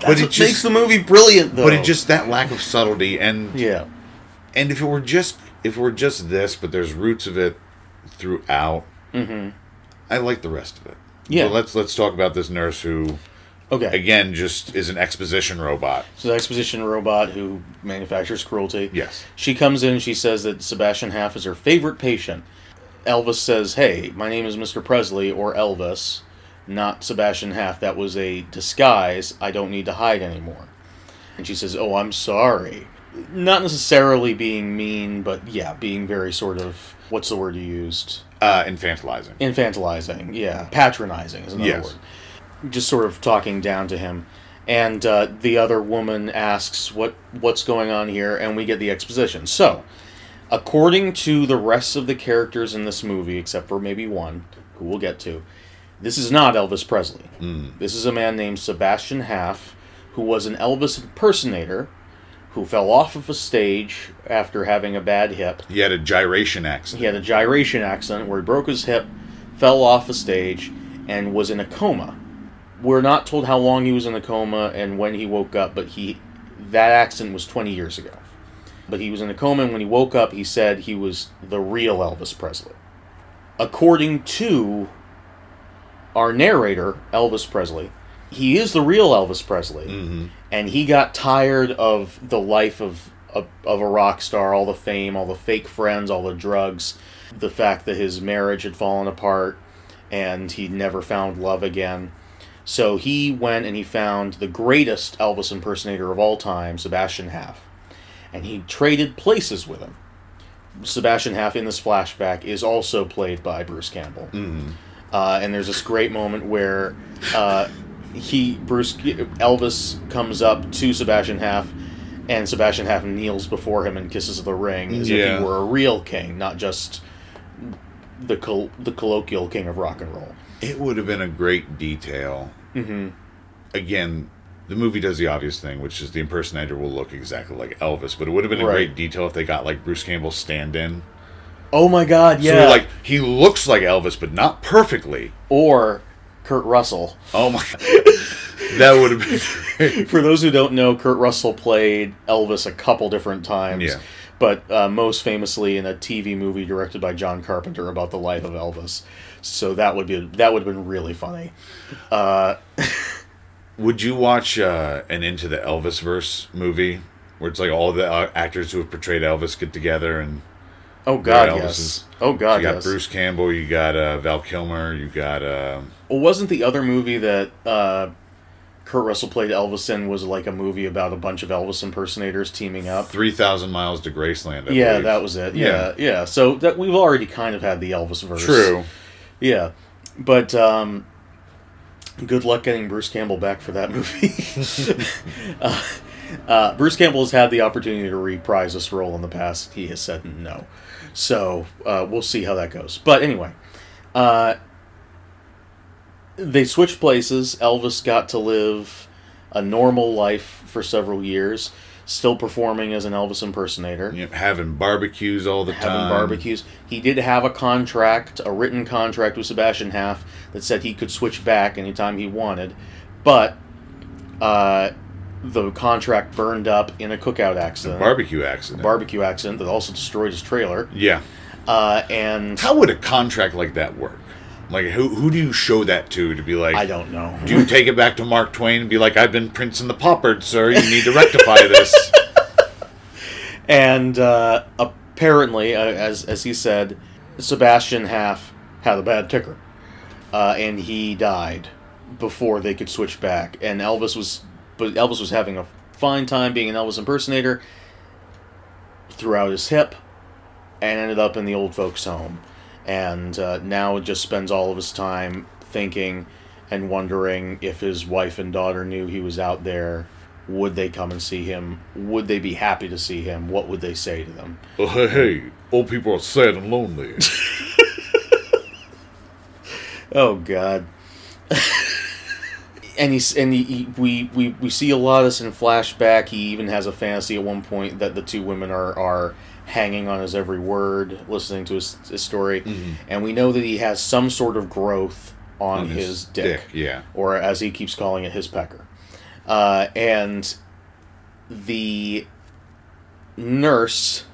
That's but it what just makes the movie brilliant, though. but it just that lack of subtlety and yeah. and if it were just if it were just this, but there's roots of it throughout. Mm-hmm. I like the rest of it. Yeah. So let's let's talk about this nurse who Okay. again just is an exposition robot. So the exposition robot who manufactures cruelty. Yes. She comes in. and She says that Sebastian Haff is her favorite patient. Elvis says, "Hey, my name is Mr. Presley or Elvis, not Sebastian Haff. That was a disguise. I don't need to hide anymore." And she says, "Oh, I'm sorry." Not necessarily being mean, but yeah, being very sort of what's the word you used? Uh, infantilizing. infantilizing yeah patronizing is another Yes. word just sort of talking down to him and uh, the other woman asks what what's going on here and we get the exposition so according to the rest of the characters in this movie except for maybe one who we'll get to this is not elvis presley hmm. this is a man named sebastian haff who was an elvis impersonator who fell off of a stage after having a bad hip He had a gyration accident. he had a gyration accident where he broke his hip, fell off a stage, and was in a coma. We're not told how long he was in a coma and when he woke up, but he that accident was 20 years ago. But he was in a coma, and when he woke up, he said he was the real Elvis Presley. According to our narrator, Elvis Presley, he is the real Elvis Presley, Mm-hmm. and he got tired of the life of, of of a rock star, all the fame, all the fake friends, all the drugs, the fact that his marriage had fallen apart, and he never found love again. So he went and he found the greatest Elvis impersonator of all time, Sebastian Haff, and he traded places with him. Sebastian Haff in this flashback is also played by Bruce Campbell. Uh, and there's this great moment where uh, he Bruce Elvis comes up to Sebastian Haff, and Sebastian Haff kneels before him and kisses the ring as if he were a real king, not just the col- the colloquial king of rock and roll. It would have been a great detail. Mm-hmm. Again, the movie does the obvious thing, which is the impersonator will look exactly like Elvis. But it would have been a Right. great detail if they got like Bruce Campbell stand in. Oh my God! Yeah, so like he looks like Elvis, but not perfectly. or Kurt Russell. Oh my! that would have been. For those who don't know, Kurt Russell played Elvis a couple different times. Yeah. But uh, most famously in a TV movie directed by John Carpenter about the life of Elvis. So that would be that would have been really funny. Uh, Would you watch uh, an Into the Elvis verse movie where it's like all the uh, actors who have portrayed Elvis get together and oh God, yes. Oh so God, you got yes. Bruce Campbell, you got uh, Val Kilmer, you got uh, Well, wasn't the other movie that uh, Kurt Russell played Elvis in was like a movie about a bunch of Elvis impersonators teaming up? Three Thousand Miles to Graceland. I yeah, believe. that was it. Yeah, yeah. So that we've already kind of had the Elvis verse. true. Yeah, but um, good luck getting Bruce Campbell back for that movie. uh, uh, Bruce Campbell has had the opportunity to reprise this role in the past. He has said no, so uh, we'll see how that goes. But anyway, uh, they switched places. Elvis got to live a normal life for several years, still performing as an Elvis impersonator know, having barbecues all the having time. barbecues. He did have a contract, a written contract with Sebastian Haff that said he could switch back anytime he wanted, but uh, the contract burned up in a cookout accident, Barbecue accident. barbecue accident that also destroyed his trailer. yeah. Uh, and How would a contract like that work? Like, who who do you show that to to be like? I don't know. Do you take it back to Mark Twain and be like, "I've been Prince and the Pauper, sir. You need to rectify this." And uh, apparently, uh, as as he said, Sebastian Haff had a bad ticker, uh, and he died before they could switch back. And Elvis was, but Elvis was having a fine time being an Elvis impersonator. Threw out his hip, and ended up in the old folks' home, and uh, now just spends all of his time thinking and wondering if his wife and daughter knew he was out there. Would they come and see him? Would they be happy to see him? What would they say to them? oh, hey, hey, old people are sad and lonely. Oh God. and he's and he, he- we, we we see a lot of this in flashback. He even has a fantasy at one point that the two women are are hanging on his every word, listening to his, his story, and we know that he has some sort of growth on, On his, his dick, dick, yeah. or as he keeps calling it, his pecker. Uh, and the nurse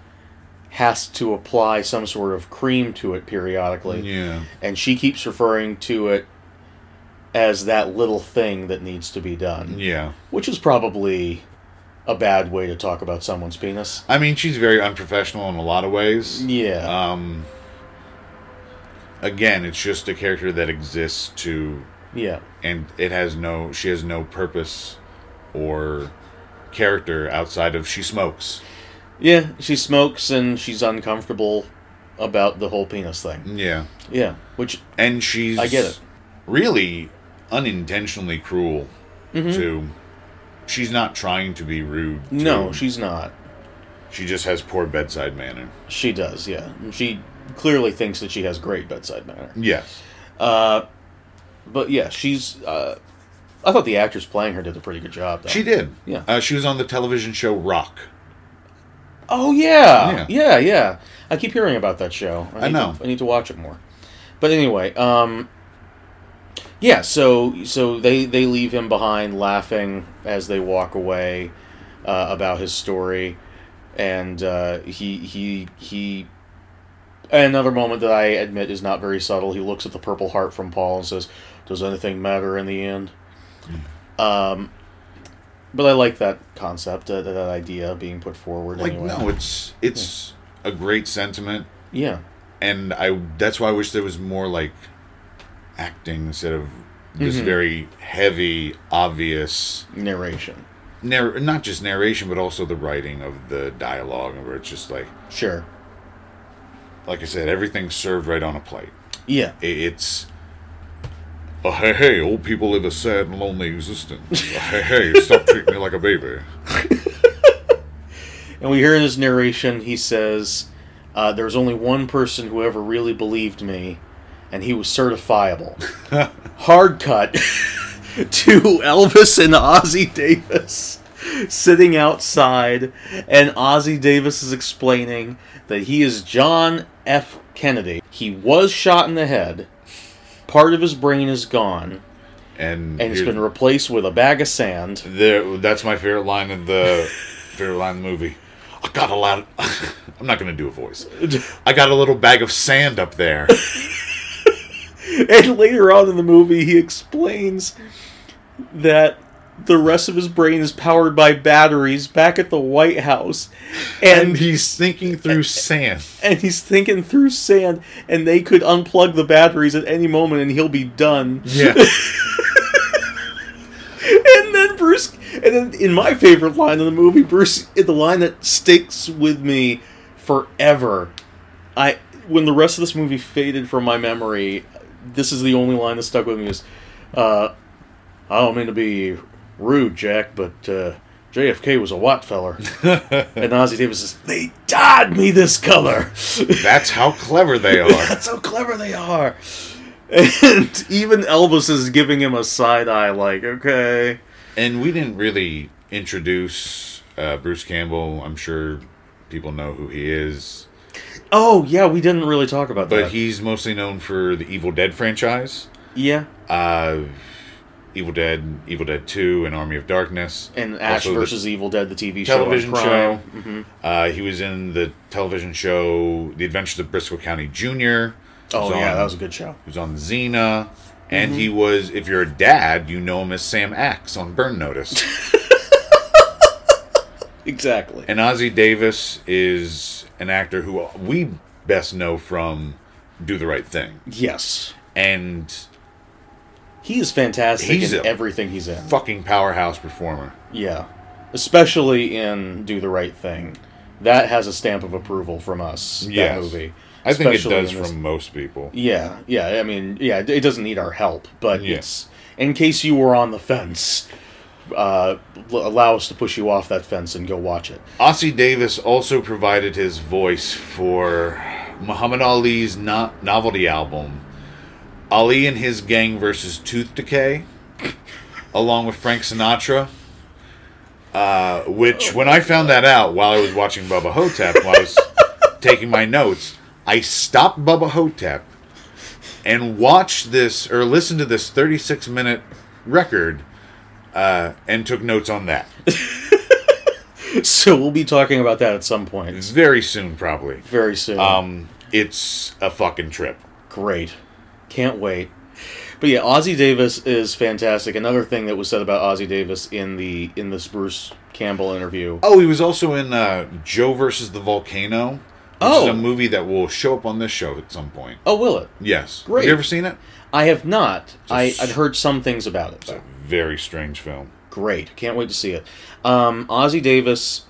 has to apply some sort of cream to it periodically yeah. and she keeps referring to it as that little thing that needs to be done, Yeah. which is probably a bad way to talk about someone's penis. I mean, she's very unprofessional in a lot of ways. Yeah, Um. Again, it's just a character that exists to, yeah, and it has no. She has no purpose, or character outside of she smokes. yeah. She smokes and she's uncomfortable about the whole penis thing. Yeah. Yeah, which and she's I get it. really unintentionally cruel Mm-hmm. to she's not trying to be rude to- no, she's not. she just has poor bedside manner She does, yeah. She clearly thinks that she has great bedside manner. yes Uh, but yeah, she's. Uh, I thought the actress playing her did a pretty good job. Though. she did Yeah. uh, she was on the television show Roc Oh yeah. Yeah. yeah, yeah, I keep hearing about that show. I need know. To, I need to watch it more. But anyway, um, yeah. So so they they leave him behind, laughing as they walk away uh, about his story, and uh, he he he. Another moment that I admit is not very subtle. He looks at the Purple Heart from Paul and says, "Does anything matter in the end?" Um, but I like that concept, uh, that idea being put forward. Like anyway. no, it's it's a great sentiment, yeah, and I that's why I wish there was more like acting instead of this Mm-hmm. very heavy, obvious narration. narr- not just narration, but also the writing of the dialogue, where it's just like Sure. like I said, everything's served right on a plate. Yeah. It's oh, hey hey, old people live a sad and lonely existence. hey hey, stop treating me like a baby. And we hear in his narration, he says, uh, "There's only one person who ever really believed me, and he was certifiable." Hard cut to Elvis and Ossie Davis sitting outside, and Ossie Davis is explaining that he is John F. Kennedy. He was shot in the head. Part of his brain is gone, And, and it's been replaced with a bag of sand. There, that's my favorite line in the favorite line in the movie. I got a lot. Of, I'm not going to do a voice. I got a little bag of sand up there. And later on in the movie, he explains that the rest of his brain is powered by batteries back at the White House, and and he's thinking through sand. and he's thinking through sand, and they could unplug the batteries at any moment, and he'll be done. Yeah. And then Bruce, and then in my favorite line in the movie, Bruce, the line that sticks with me forever. I when the rest of this movie faded from my memory, this is the only line that stuck with me. Is uh, I don't mean to be rude, Jack, but uh, JFK was a white feller, and Ossie Davis says they dyed me this color. That's how clever they are. That's how clever they are. And even Elvis is giving him a side eye, like, okay. And we didn't really introduce uh, Bruce Campbell. I'm sure people know who he is, Oh, yeah, we didn't really talk about but that. But he's mostly known for the Evil Dead franchise. yeah, Uh, Evil Dead, Evil Dead Two, and Army of Darkness. and Ash Also versus Evil Dead, the TV television show. show. Mhm. Uh, he was in the television show The Adventures of Brisco County Jr. Oh, yeah, on- that was a good show. He was on Xena. And Mm-hmm. he was, if you're a dad, you know him as Sam Axe on Burn Notice. Exactly. and Ossie Davis is an actor who we best know from Do the Right Thing. yes. And He is fantastic He's in everything he's in. fucking powerhouse performer. Yeah. Especially in Do the Right Thing. That has a stamp of approval from us, Yes. that movie. I think it does this- from most people. Yeah, yeah. I mean, yeah. It doesn't need our help, but Yeah. in case you were on the fence. Uh, allow us to push you off that fence and go watch it. Ossie Davis also provided his voice for Muhammad Ali's no- novelty album, Ali and His Gang versus Tooth Decay, along with Frank Sinatra. Uh, which, when I found that out while I was watching Bubba Ho-Tep, while I was taking my notes, I stopped Bubba Ho-Tep and watched this or listened to this 36 minute record uh, and took notes on that. So we'll be talking about that at some point Very soon, probably. very soon. Um, it's a fucking trip. Great. Can't wait. But yeah, Ossie Davis is fantastic. Another thing that was said about Ossie Davis in the in this Bruce Campbell interview. Oh, he was also in uh, Joe versus the Volcano. Oh. a movie that will show up on this show at some point. Oh, will it? Yes. Great. Have you ever seen it? I have not. I, I'd heard some things about it. It's a. very strange film. Great. Can't wait to see it. Um, Ossie Davis.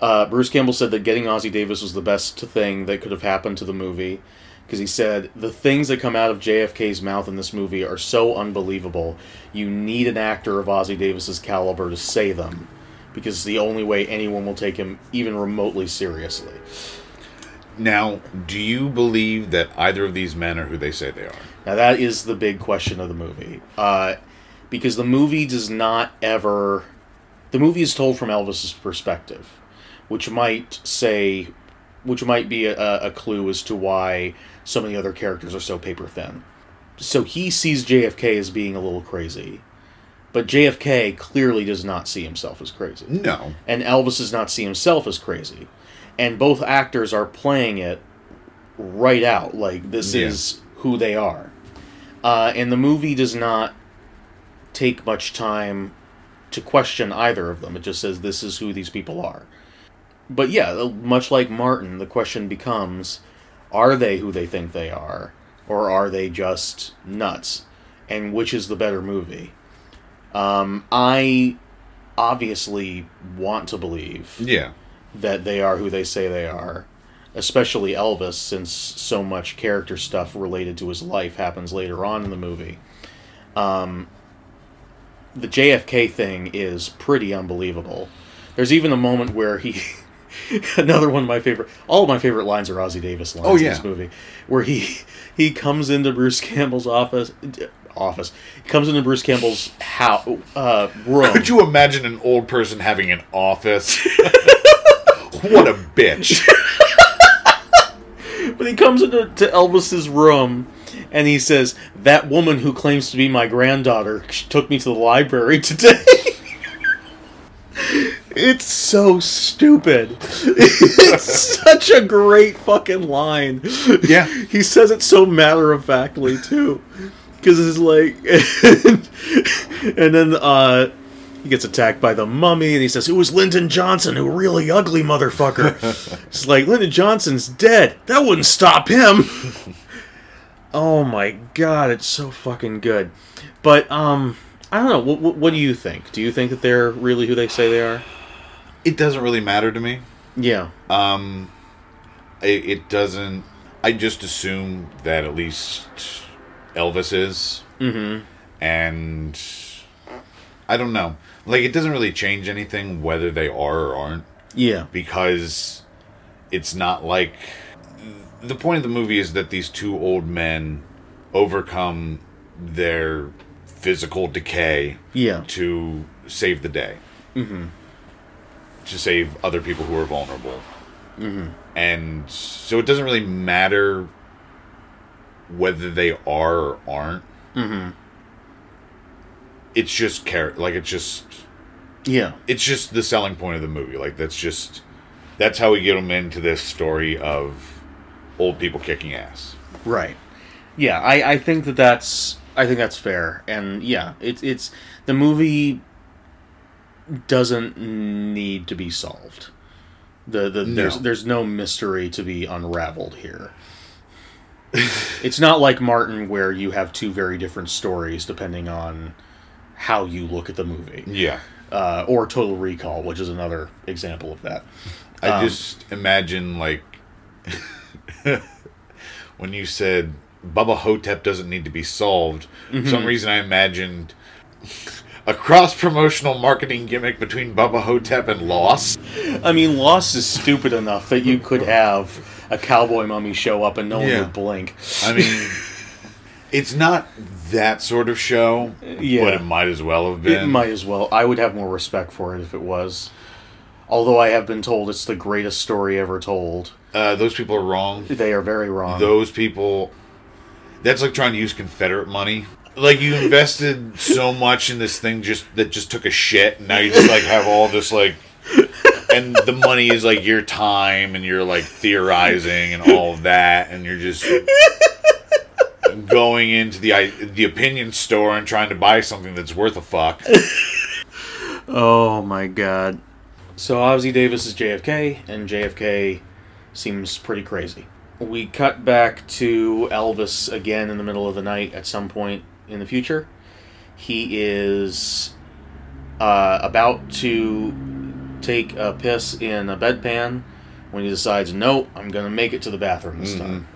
Uh, Bruce Campbell said that getting Ossie Davis was the best thing that could have happened to the movie. Because he said the things that come out of JFK's mouth in this movie are so unbelievable. You need an actor of Ossie Davis's caliber to say them. Because it's the only way anyone will take him even remotely seriously. Now, do you believe that either of these men are who they say they are? Now that is the big question of the movie, uh, because the movie does not ever. The movie is told from Elvis's perspective, which might say, which might be a, a clue as to why so many other characters are so paper thin. So he sees JFK as being a little crazy, but JFK clearly does not see himself as crazy No. and Elvis does not see himself as crazy. And both actors are playing it right out, like this Yeah. is who they are. Uh, and the movie does not take much time to question either of them. It just says this is who these people are. But yeah, much like Martin, the question becomes are they who they think they are? Or are they just nuts? And which is the better movie? Um, I obviously want to believe Yeah. that they are who they say they are, especially Elvis, since so much character stuff related to his life happens later on in the movie. Um, the JFK thing is pretty unbelievable. There's even a moment where he. Another one of my favorite. All of my favorite lines are Ossie Davis lines Oh, in this movie, where he he comes into Bruce Campbell's office. Office. Comes into Bruce Campbell's house, uh, room. Could you imagine an old person having an office? what a bitch. But he comes into to Elvis's room and he says, That woman who claims to be my granddaughter took me to the library today. it's so stupid. It's such a great fucking line. Yeah. He says it so matter of factly, too. Because it's like. and then, uh. He gets attacked by the mummy, and he says, "It was Lyndon Johnson, who really ugly motherfucker." it's like Lyndon Johnson's dead. That wouldn't stop him. Oh my god, it's so fucking good. But um, I don't know. What, what, what do you think? Do you think that they're really who they say they are? It doesn't really matter to me. Yeah. Um, it, it doesn't. I just assume that at least Elvis is, Mm-hmm. and I don't know. Like, it doesn't really change anything whether they are or aren't Yeah. because it's not like the point of the movie is that these two old men overcome their physical decay Yeah. to save the day. Mm-hmm. To save other people who are vulnerable. Mm-hmm. And so it doesn't really matter whether they are or aren't. Mm-hmm. It's just char- like it's just Yeah. it's just the selling point of the movie. Like that's just that's how we get them into this story of old people kicking ass. Right. Yeah, I, I think that that's I think that's fair, and yeah, it's it's the movie doesn't need to be solved. The the there's No. there's no mystery to be unraveled here. it's not like Martin where you have two very different stories depending on how you look at the movie, Yeah. uh, or Total Recall, which is another example of that. I Um, just imagine like when you said Bubba Ho-Tep doesn't need to be solved. Mm-hmm. some reason, I imagined a cross promotional marketing gimmick between Bubba Ho-Tep and Lost. I mean, Lost is stupid enough that you could have a cowboy mummy show up and no one would blink. I mean, it's not that sort of show, Yeah. but it might as well have been. It might as well. I would have more respect for it if it was. Although I have been told it's the greatest story ever told. Uh, those people are wrong. They are very wrong. those people that's like trying to use confederate money like you invested so much in this thing just that just took a shit and now you just like have all this like and the money is like your time and you're like theorizing and all of that and you're just going into the the opinion store and trying to buy something that's worth a fuck Oh my god. So Ossie Davis is JFK, and JFK seems pretty crazy. We cut back to Elvis again in the middle of the night at some point in the future. He is uh, about to take a piss in a bedpan when he decides, no, I'm going to make it to the bathroom this time.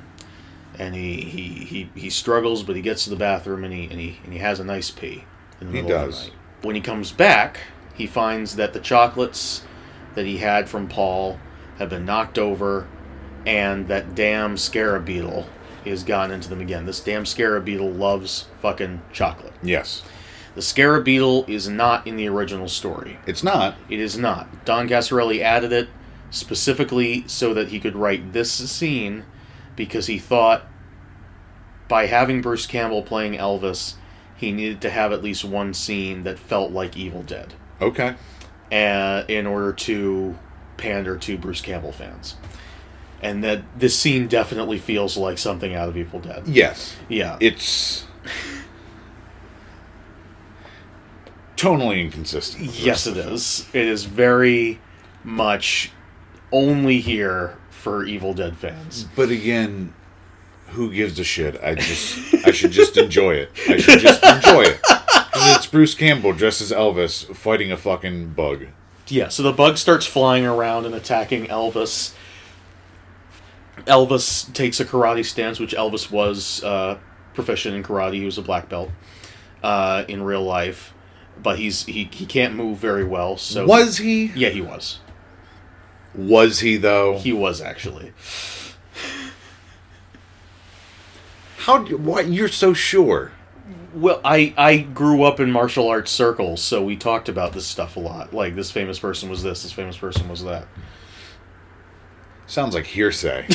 And he, he, he, he struggles, but he gets to the bathroom and he, and he, and he has a nice pee in the He middle of does. the night. When he comes back, he finds that the chocolates that he had from Paul have been knocked over, and that damn scarab beetle has gotten into them again. This damn scarab beetle loves fucking chocolate. yes The scarab beetle is not in the original story. it's not It is not. Don Coscarelli added it specifically so that he could write this scene because he thought by having Bruce Campbell playing Elvis, he needed to have at least one scene that felt like Evil Dead okay uh, in order to pander to Bruce Campbell fans. And that this scene definitely feels like something out of Evil Dead. yes Yeah. it's tonally inconsistent. Yes, it is. It is very much only here for Evil Dead fans. But again, who gives a shit? I just, I should just enjoy it. I should just enjoy it. Bruce Campbell dressed as Elvis fighting a fucking bug. Yeah, so the bug starts flying around and attacking Elvis. Elvis takes a karate stance, which Elvis was uh, proficient in karate. He was a black belt uh, in real life, but he's he, he can't move very well. So Was he? yeah, he was. Was he though? He was actually. How? Why? You're so sure? Well, I I grew up in martial arts circles, so we talked about this stuff a lot. Like this famous person was this, this famous person was that. Sounds like hearsay.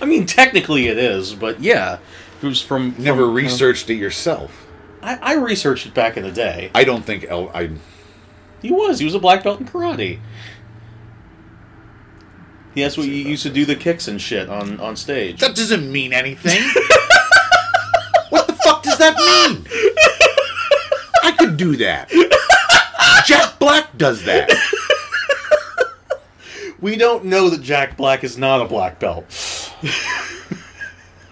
I mean, technically it is, but yeah, it was from Never from- researched it yourself. I, I researched it back in the day. I don't think El. I. He was. He was a black belt in karate. Yes, what used to do the kicks and shit on on stage. That doesn't mean anything. that mean? I could do that. Jack Black does that. We don't know that Jack Black is not a black belt.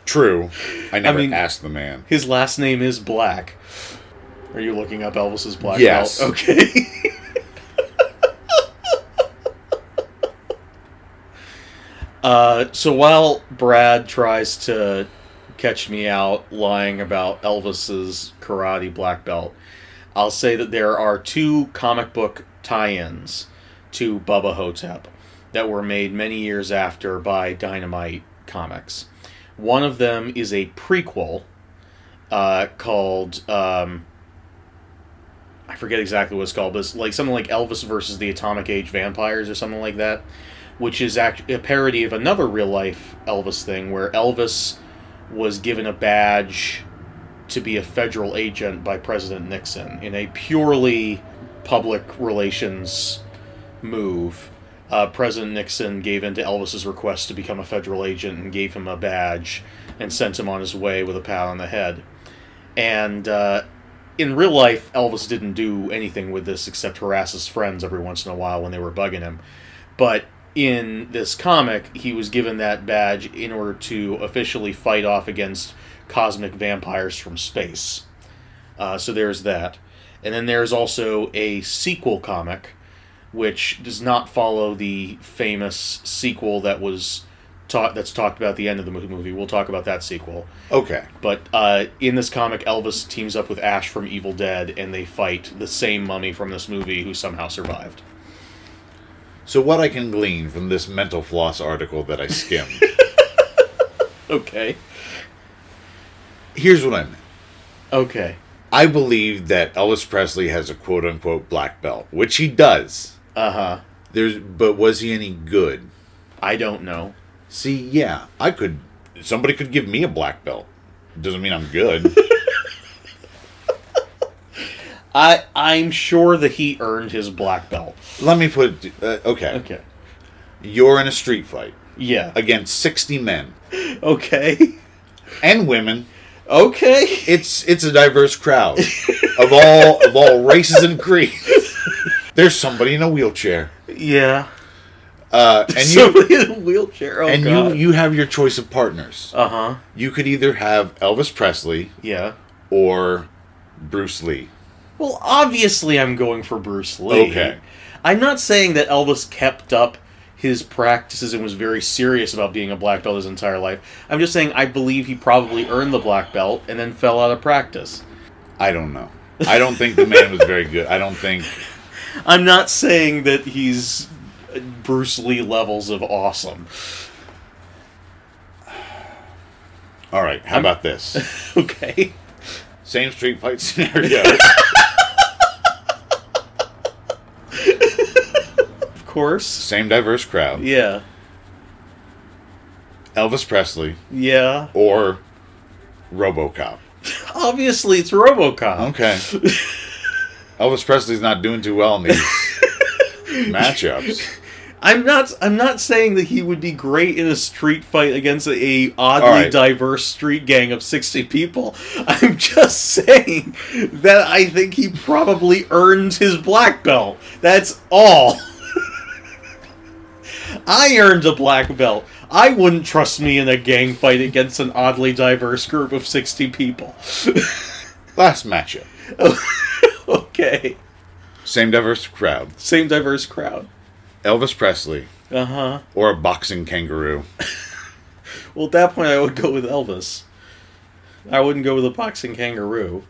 True. I never mean- asked the man. His last name is Black. Are you looking up Elvis's black Yes. belt? Okay. uh, so while Brad tries to catch me out lying about Elvis's karate black belt, I'll say that there are two comic book tie-ins to Bubba Ho-Tep that were made many years after by Dynamite Comics. One of them is a prequel uh, called um, I forget exactly what it's called, but it's like something like Elvis versus the Atomic Age Vampires or something like that, which is actually a parody of another real life Elvis thing where Elvis was given a badge to be a federal agent by President Nixon in a purely public relations move. Uh, President Nixon gave in to Elvis's request to become a federal agent and gave him a badge and sent him on his way with a pat on the head. And uh, in real life, Elvis didn't do anything with this except harass his friends every once in a while when they were bugging him. But in this comic, he was given that badge in order to officially fight off against cosmic vampires from space. Uh, so there's that. And then there's also a sequel comic, which does not follow the famous sequel that was taught that's talked about at the end of the movie. We'll talk about that sequel. Okay. But uh, in this comic, Elvis teams up with Ash from Evil Dead, and they fight the same mummy from this movie who somehow survived. So what I can glean from this mental floss article that I skimmed. Okay. here's what I meant. Okay. I believe that Elvis Presley has a quote unquote black belt, which he does. Uh huh. There's but was he any good? I don't know. See, yeah, I could somebody could give me a black belt. Doesn't mean I'm good. I I'm sure that he earned his black belt. Let me put uh, okay. Okay. You're in a street fight Yeah. against 60 men Okay. and women. Okay. It's it's a diverse crowd of all of all races and creeds. There's somebody in a wheelchair. Yeah. Uh, and you Somebody in a wheelchair. Oh and God. you you have your choice of partners. Uh huh. You could either have Elvis Presley Yeah. or Bruce Lee. Well, obviously, I'm going for Bruce Lee. Okay. I'm not saying that Elvis kept up his practices and was very serious about being a black belt his entire life. I'm just saying I believe he probably earned the black belt and then fell out of practice. I don't know. I don't think the man was very good. I don't think. I'm not saying that he's Bruce Lee levels of awesome. All right, how about this? Okay. Same street fight scenario. course. Same diverse crowd. Yeah. Elvis Presley Yeah. or RoboCop. Obviously, it's RoboCop. Okay. Elvis Presley's not doing too well in these matchups. I'm not. I'm not saying that he would be great in a street fight against a oddly right. diverse street gang of sixty people. I'm just saying that I think he probably earned his black belt. That's all. I earned a black belt. I wouldn't trust me in a gang fight against an oddly diverse group of sixty people. Last matchup. okay, Same diverse crowd. same diverse crowd. Elvis Presley Uh huh. or a boxing kangaroo. Well, at that point, I would go with Elvis. I wouldn't go with a boxing kangaroo.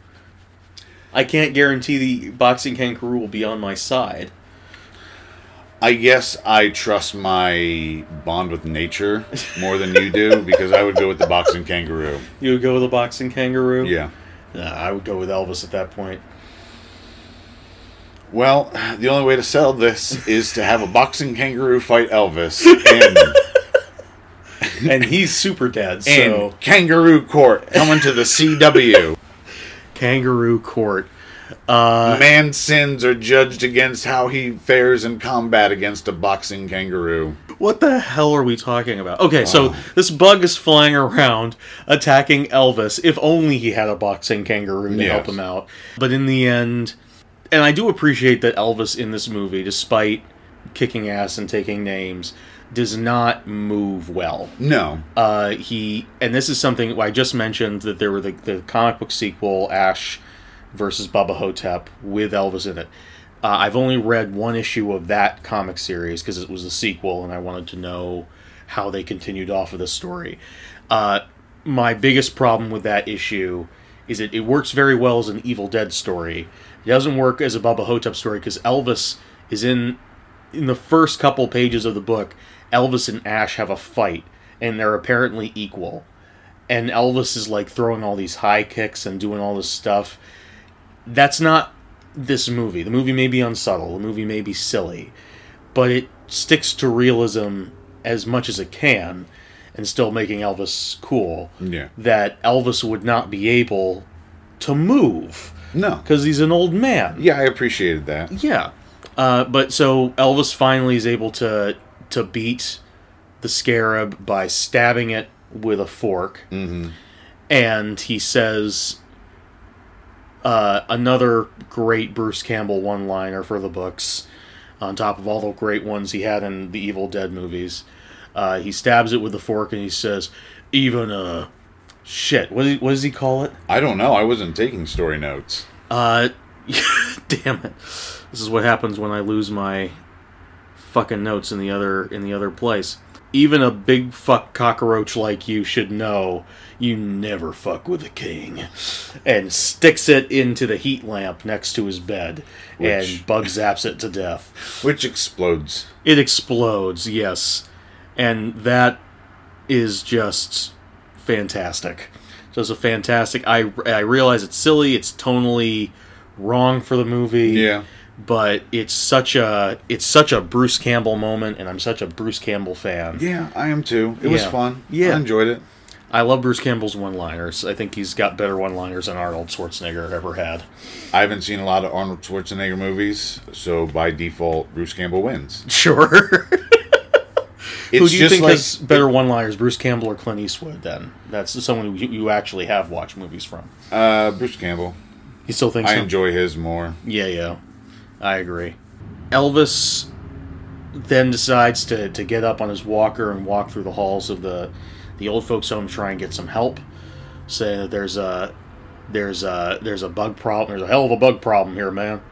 I can't guarantee the boxing kangaroo will be on my side. I guess I trust my bond with nature more than you do because I would go with the boxing kangaroo. You would go with the boxing kangaroo? Yeah. Nah, I would go with Elvis at that point. Well, the only way to sell this is to have a boxing kangaroo fight Elvis and, And he's super dead, so. and Kangaroo Court coming to the CW. kangaroo court. Uh, Man's sins are judged against how he fares in combat against a boxing kangaroo. What the hell are we talking about? Okay, so Oh. this bug is flying around attacking Elvis. If only he had a boxing kangaroo to help him out. But in the end, and I do appreciate that Elvis in this movie, despite kicking ass and taking names, does not move well. No. Uh, he and this is something I just mentioned that there were the, the comic book sequel Ash versus Bubba Ho-Tep with Elvis in it. Uh, I've only read one issue of that comic series because it was a sequel, and I wanted to know how they continued off of the story. Uh, my biggest problem with that issue is it, it works very well as an Evil Dead story. It doesn't work as a Bubba Ho-Tep story because Elvis is in in the first couple pages of the book. Elvis and Ash have a fight, and they're apparently equal. And Elvis is like throwing all these high kicks and doing all this stuff. That's not this movie. The movie may be unsubtle. The movie may be silly, but it sticks to realism as much as it can, and still making Elvis cool. Yeah. That Elvis would not be able to move No. because he's an old man. Yeah, I appreciated that. Yeah. Uh, but so Elvis finally is able to to beat the scarab by stabbing it with a fork. Mm-hmm. And he says uh, another great Bruce Campbell one liner for the books, on top of all the great ones he had in the Evil Dead movies. Uh, he stabs it with the fork and he says, even uh shit, what, did- what does he call it? I don't know. I wasn't taking story notes. Uh, damn it! This is what happens when I lose my fucking notes in the other in the other place. Even a big fuck cockroach like you should know you never fuck with a king. And sticks it into the heat lamp next to his bed, Which- and bug zaps it to death. Which explodes. It explodes, yes, and that is just fantastic. Just a fantastic. I I realize it's silly. It's tonally wrong for the movie. Yeah. But it's such a it's such a Bruce Campbell moment, and I'm such a Bruce Campbell fan. Yeah, I am too. It was fun. Yeah. I enjoyed it. I love Bruce Campbell's one-liners. I think he's got better one-liners than Arnold Schwarzenegger ever had. I haven't seen a lot of Arnold Schwarzenegger movies, so by default, Bruce Campbell wins. Sure. It's Who do you just think like has better one-liners, Bruce Campbell or Clint Eastwood? Then that's someone you, you actually have watched movies from. uh, Bruce Campbell. He still thinks I so? enjoy his more. Yeah, yeah. I agree. Elvis then decides to, to get up on his walker and walk through the halls of the the old folks home to try and get some help, saying that there's a there's a there's a bug problem. There's a hell of a bug problem here, man.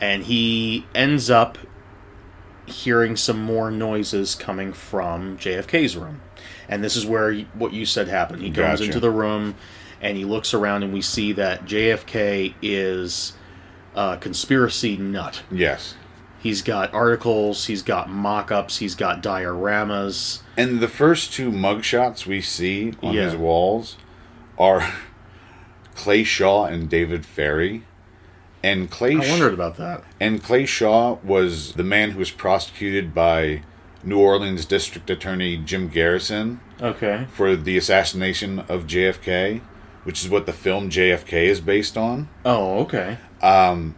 And he ends up hearing some more noises coming from JFK's room. And this is where what you said happened. He goes Gotcha. into the room and he looks around and we see that JFK is a conspiracy nut. Yes. He's got articles, he's got mock-ups, he's got dioramas. And the first two mugshots we see on Yeah. his walls are Clay Shaw and David Ferrie. And Clay I wondered about that. and Clay Shaw was the man who was prosecuted by New Orleans District Attorney Jim Garrison Okay. for the assassination of JFK, which is what the film JFK is based on. Oh, okay. And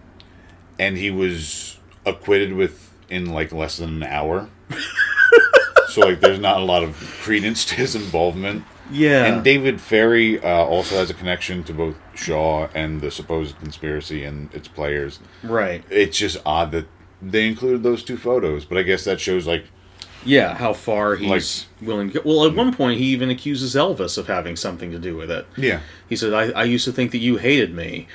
he was acquitted with in like less than an hour. so like, there's not a lot of credence to his involvement. Yeah. And David Ferrie uh, also has a connection to both Shaw and the supposed conspiracy and its players. right. It's just odd that they included those two photos, but I guess that shows like Yeah, how far he's willing to go. Well, at one point, he even accuses Elvis of having something to do with it. yeah, He said, I, I used to think that you hated me.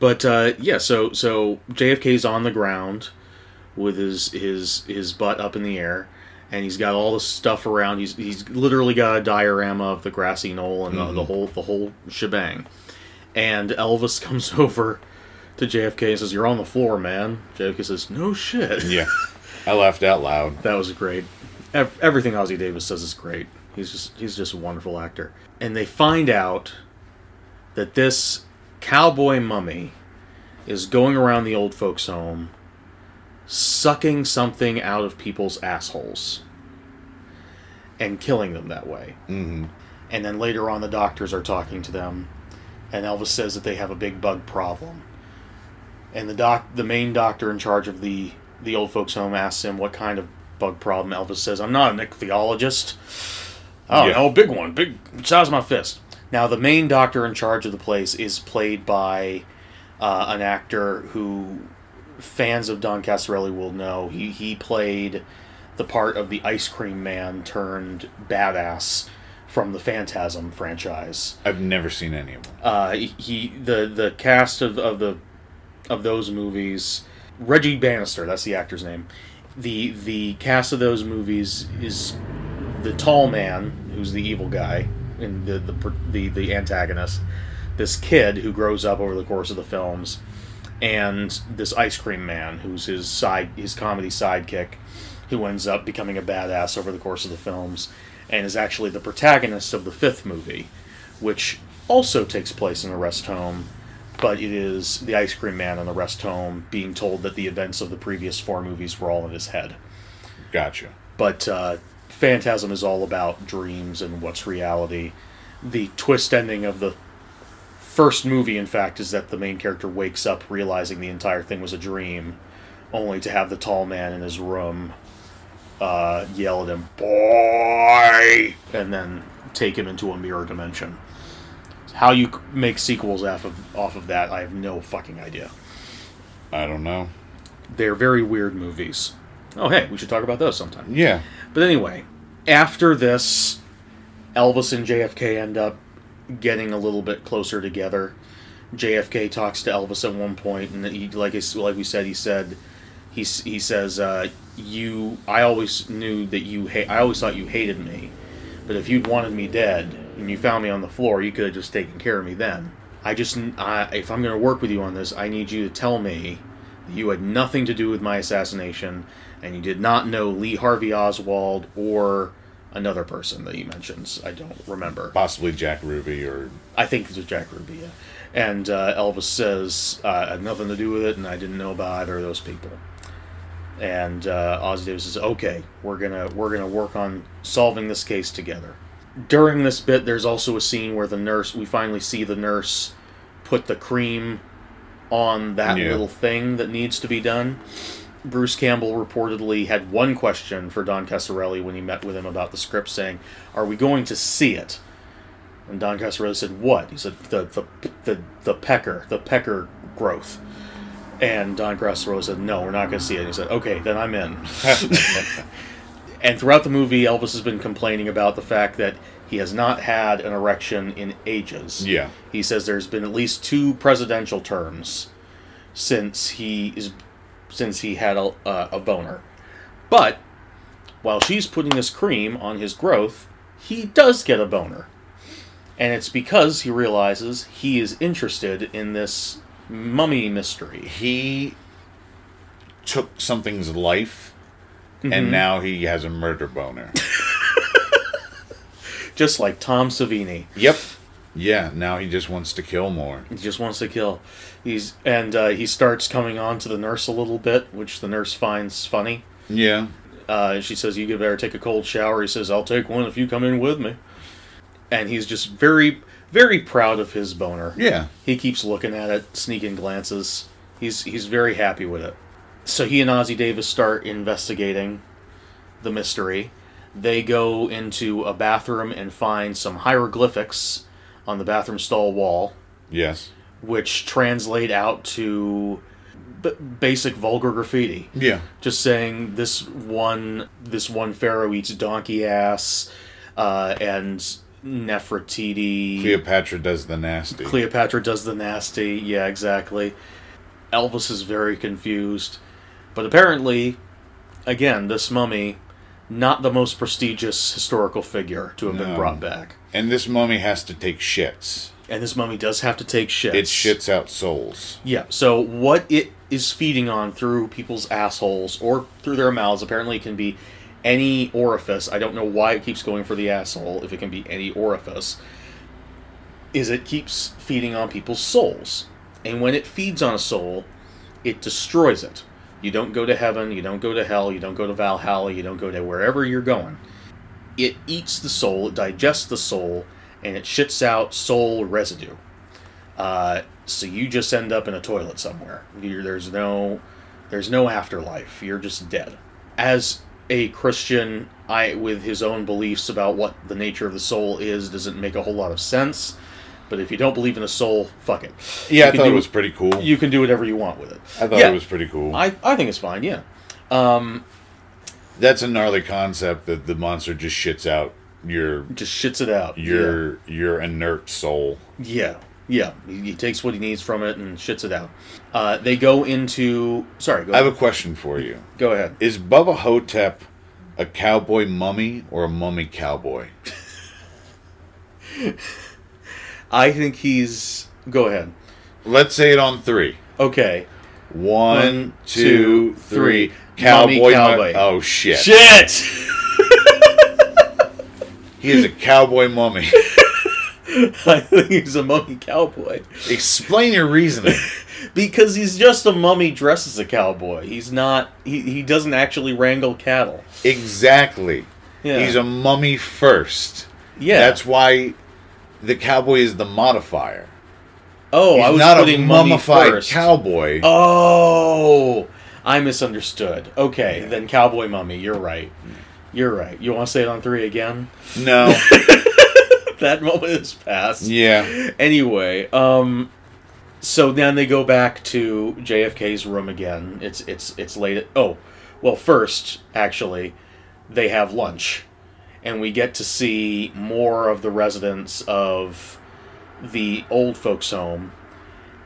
But uh, yeah, so so JFK's on the ground with his his his butt up in the air, and he's got all the stuff around. He's he's literally got a diorama of the grassy knoll and the, the whole the whole shebang. And Elvis comes over to JFK and says, "You're on the floor, man." JFK says, "No shit." yeah. I laughed out loud. That was great. Everything Ossie Davis says is great. He's just he's just a wonderful actor. And they find out that this cowboy mummy is going around the old folks' home sucking something out of people's assholes and killing them that way. hmm And then later on, the doctors are talking to them, and Elvis says that they have a big bug problem. And the doc, the main doctor in charge of the the old folks' home, asks him what kind of bug problem. Elvis says, "I'm not an ichthyologist. I don't Yeah. know, big one, big size of my fist." Now, the main doctor in charge of the place is played by uh, an actor who fans of Don Coscarelli will know. He he played the part of the ice cream man turned badass from the Phantasm franchise. I've never seen any of them. Uh, he, he the the cast of, of the of those movies, Reggie Bannister, that's the actor's name. The the cast of those movies is the tall man who's the evil guy and the the the, the antagonist. This kid who grows up over the course of the films, and this ice cream man who's his side his comedy sidekick, who ends up becoming a badass over the course of the films, and is actually the protagonist of the fifth movie, which also takes place in a rest home, but it is the ice cream man in the rest home being told that the events of the previous four movies were all in his head. Gotcha. But uh, Phantasm is all about dreams and what's reality. The twist ending of the first movie, in fact, is that the main character wakes up realizing the entire thing was a dream, only to have the tall man in his room uh, yell at him, "Boy!" and then take him into a mirror dimension. How you make sequels off of off of that, I have no fucking idea. I don't know. They're very weird movies. Oh, hey, we should talk about those sometime. Yeah. But anyway, after this, Elvis and JFK end up getting a little bit closer together. JFK talks to Elvis at one point, and he, like I like we said, he said, he he says, uh, "You, I always knew that you ha- I always thought you hated me, but if you'd wanted me dead and you found me on the floor, you could have just taken care of me then. I just, I, if I'm going to work with you on this, I need you to tell me that you had nothing to do with my assassination, and you did not know Lee Harvey Oswald or another person that he mentions. I don't remember. Possibly Jack Ruby or I think it was Jack Ruby. Yeah. And uh, Elvis says, uh, I had nothing to do with it, and I didn't know about either of those people. And uh, Ossie Davis says, "Okay, we're gonna we're gonna work on solving this case together." During this bit, there's also a scene where the nurse we finally see the nurse put the cream on that Yeah. little thing that needs to be done. Bruce Campbell reportedly had one question for Don Coscarelli when he met with him about the script, saying, "Are we going to see it?" And Don Coscarelli said, "What?" He said, "The the the the pecker, the pecker growth." And Don Coscarelli said, "No, we're not going to see it." he said, "Okay, then I'm in." and throughout the movie, Elvis has been complaining about the fact that he has not had an erection in ages. Yeah. He says there's been at least two presidential terms since he is since he had a, uh, a boner. But while she's putting this cream on his growth, he does get a boner. And it's because he realizes he is interested in this mummy mystery. he took something's life Mm-hmm. and now he has a murder boner. Just like Tom Savini. yep. Yeah, now he just wants to kill more. He just wants to kill. He's and uh, he starts coming on to the nurse a little bit, which the nurse finds funny. Yeah. Uh, she says, "You better take a cold shower." He says, "I'll take one if you come in with me." And he's just very, very proud of his boner. Yeah. He keeps looking at it, sneaking glances. He's he's very happy with it. So he and Ossie Davis start investigating the mystery, they go into a bathroom and find some hieroglyphics on the bathroom stall wall, Yes. Which translate out to b- basic vulgar graffiti. Yeah. Just saying this one this one pharaoh eats donkey ass, uh, and Nefertiti. Cleopatra does the nasty. Cleopatra does the nasty. Yeah, exactly. Elvis is very confused. But apparently, again, this mummy, not the most prestigious historical figure to have been brought back. and this mummy has to take shits. And this mummy does have to take shit. It shits out souls. Yeah, so what it is feeding on through people's assholes or through their mouths apparently can be any orifice. I don't know why it keeps going for the asshole if it can be any orifice. Is it keeps feeding on people's souls. And when it feeds on a soul, it destroys it. You don't go to heaven, you don't go to hell, you don't go to Valhalla, you don't go to wherever you're going. It eats the soul, it digests the soul, and it shits out soul residue. Uh, so you just end up in a toilet somewhere. You're, there's no, there's no afterlife. You're just dead. As a Christian, I with his own beliefs about what the nature of the soul is doesn't make a whole lot of sense. But if you don't believe in a soul, fuck it. Yeah, You I thought do- it was pretty cool. You can do whatever you want with it. I thought Yeah. it was pretty cool. I, I think it's fine. Yeah. Um, That's a gnarly concept that the monster just shits out your just shits it out. your your inert soul. Yeah, yeah. He, he takes what he needs from it and shits it out. Uh, they go into. Sorry, go I have a question for you. go ahead. Is Bubba Ho-Tep a cowboy mummy or a mummy cowboy? I think he's. Go ahead. Let's say it on three. Okay. One, One, two, two, three. three. Cowboy, Mummy mu- cowboy. Oh shit! Shit. He is a cowboy mummy. I think he's a mummy cowboy Explain your reasoning. because he's just a mummy dressed as a cowboy. He's not. He he doesn't actually wrangle cattle. exactly. Yeah. He's a mummy first. Yeah. That's why the cowboy is the modifier. oh, He's I was not a putting mummy mummified first. cowboy. Oh, I misunderstood. Okay, then cowboy mummy. You're right. You're right. You want to say it on three again? No. that moment is past. yeah. Anyway, um, so then they go back to JFK's room again. It's it's it's late. At, oh, well, first actually, they have lunch, and we get to see more of the residents of the old folks' home.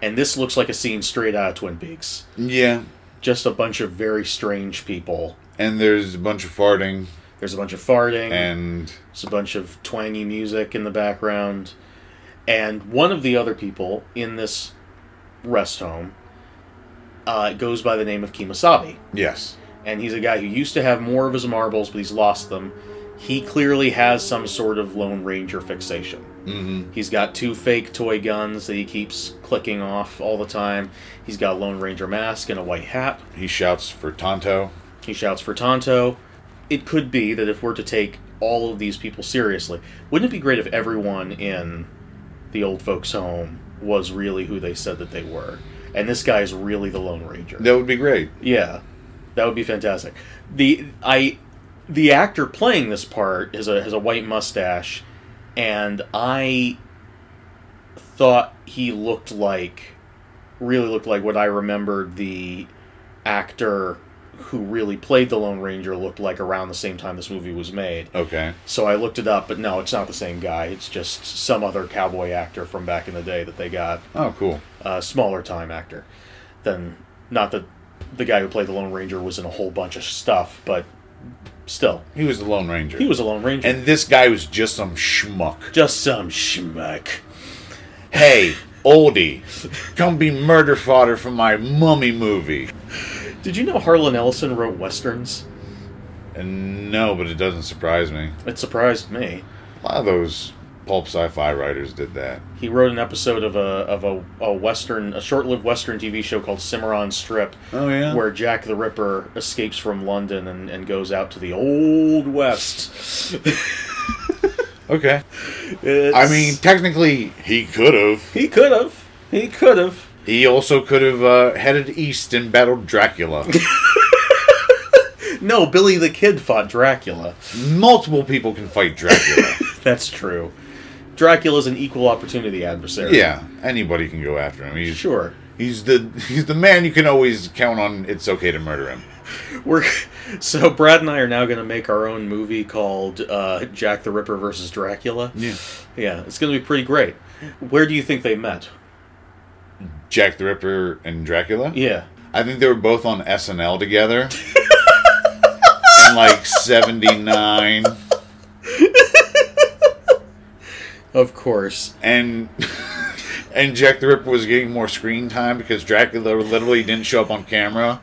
And this looks like a scene straight out of Twin Peaks. Yeah. Just a bunch of very strange people. And there's a bunch of farting There's a bunch of farting. and There's a bunch of twangy music in the background. And one of the other people in this rest home uh, goes by the name of Kemosabe. yes. And he's a guy who used to have more of his marbles, but he's lost them. He clearly has some sort of Lone Ranger fixation. Mm-hmm. He's got two fake toy guns that he keeps clicking off all the time. He's got a Lone Ranger mask and a white hat. He shouts for Tonto. He shouts for Tonto. It could be that if we're to take all of these people seriously, wouldn't it be great if everyone in the old folks' home was really who they said that they were? And this guy is really the Lone Ranger. That would be great. Yeah, that would be fantastic. the I The actor playing this part is a has a white mustache, and I thought he looked like really looked like what I remembered the actor who really played the Lone Ranger looked like around the same time this movie was made. Okay. So I looked it up, but no, it's not the same guy. It's just some other cowboy actor from back in the day that they got Oh, cool. uh, smaller time actor than not that the guy who played the Lone Ranger was in a whole bunch of stuff, but still, He was the Lone Ranger. he was a Lone Ranger. And this guy was just some schmuck. just some schmuck. Hey, oldie, come be murder fodder for my mummy movie. Did you know Harlan Ellison wrote westerns? And no, but it doesn't surprise me. It surprised me. A lot of those pulp sci-fi writers did that. He wrote an episode of a of a, a western, a short-lived western TV show called Cimarron Strip, Oh yeah. where Jack the Ripper escapes from London and, and goes out to the old west. Okay. It's- I mean, technically, he could have. he could have. He could have. He also could have uh, headed east and battled Dracula. No, Billy the Kid fought Dracula. Multiple people can fight Dracula. That's true. Dracula's an equal opportunity adversary. yeah, anybody can go after him. He's Sure. He's the he's the man you can always count on. It's okay to murder him. We're so Brad and I are now going to make our own movie called uh, Jack the Ripper versus Dracula. Yeah. Yeah, it's going to be pretty great. Where do you think they met? Jack the Ripper and Dracula. Yeah. I think they were both on SNL together. in like '79, Of course. and and Jack the Ripper was getting more screen time because Dracula literally didn't show up on camera.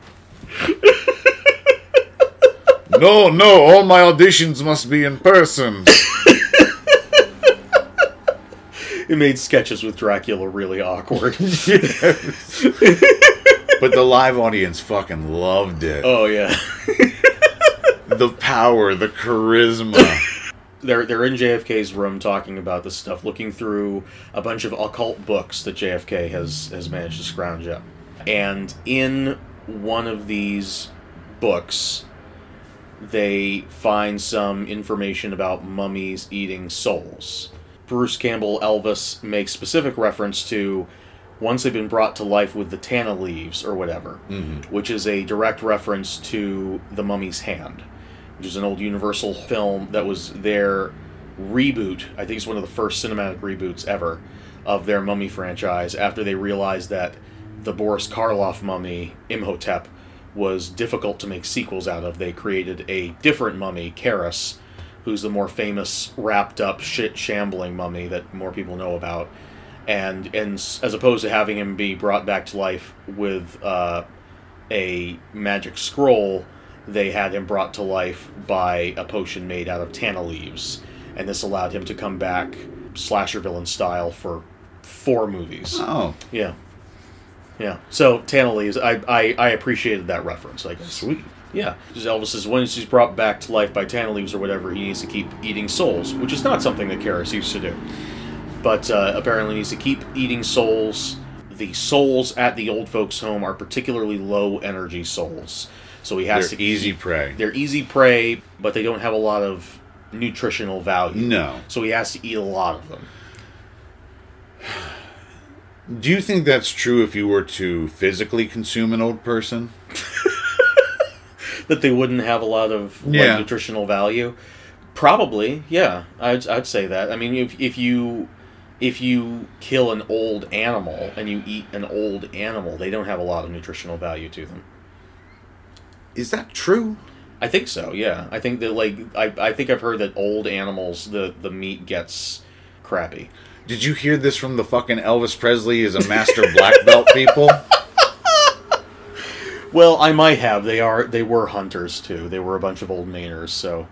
no, no, all my auditions must be in person. It made sketches with Dracula really awkward. But the live audience fucking loved it. oh yeah. The power, the charisma. they're they're in JFK's room talking about this stuff, looking through a bunch of occult books that JFK has has managed to scrounge up. And in one of these books, they find some information about mummies eating souls. Bruce Campbell Elvis makes specific reference to once they've been brought to life with the Tana leaves or whatever, mm-hmm. which is a direct reference to the mummy's hand which is an old Universal film that was their reboot. I think it's one of the first cinematic reboots ever of their Mummy franchise after they realized that the Boris Karloff mummy, Imhotep, was difficult to make sequels out of. They created a different mummy, Kharis, who's the more famous wrapped up shit shambling mummy that more people know about. And and as opposed to having him be brought back to life with uh, a magic scroll, they had him brought to life by a potion made out of Tana leaves, and this allowed him to come back slasher villain style for four movies. Oh, Yeah, yeah. So Tana leaves, I, I I appreciated that reference. I guess. sweet. Yeah, because Elvis says once he's brought back to life by Tana leaves or whatever, he needs to keep eating souls, which is not something that Kharis used to do. But uh, apparently needs to keep eating souls. The souls at the old folks' home are particularly low energy souls, so he has They're to easy keep- prey. They're easy prey, but they don't have a lot of nutritional value. No. so he has to eat a lot of them. Do you think that's true if you were to physically consume an old person? that they wouldn't have a lot of like, Yeah. nutritional value. Probably, yeah. I'd, I'd say that. I mean, if, if you if you kill an old animal and you eat an old animal, they don't have a lot of nutritional value to them. Is that true? I think so. Yeah, I think that like I, I think I've heard that old animals the the meat gets crappy. Did you hear this from the fucking Elvis Presley is a master black belt people? Well, I might have. They are they were hunters too. They were a bunch of old Mainers. So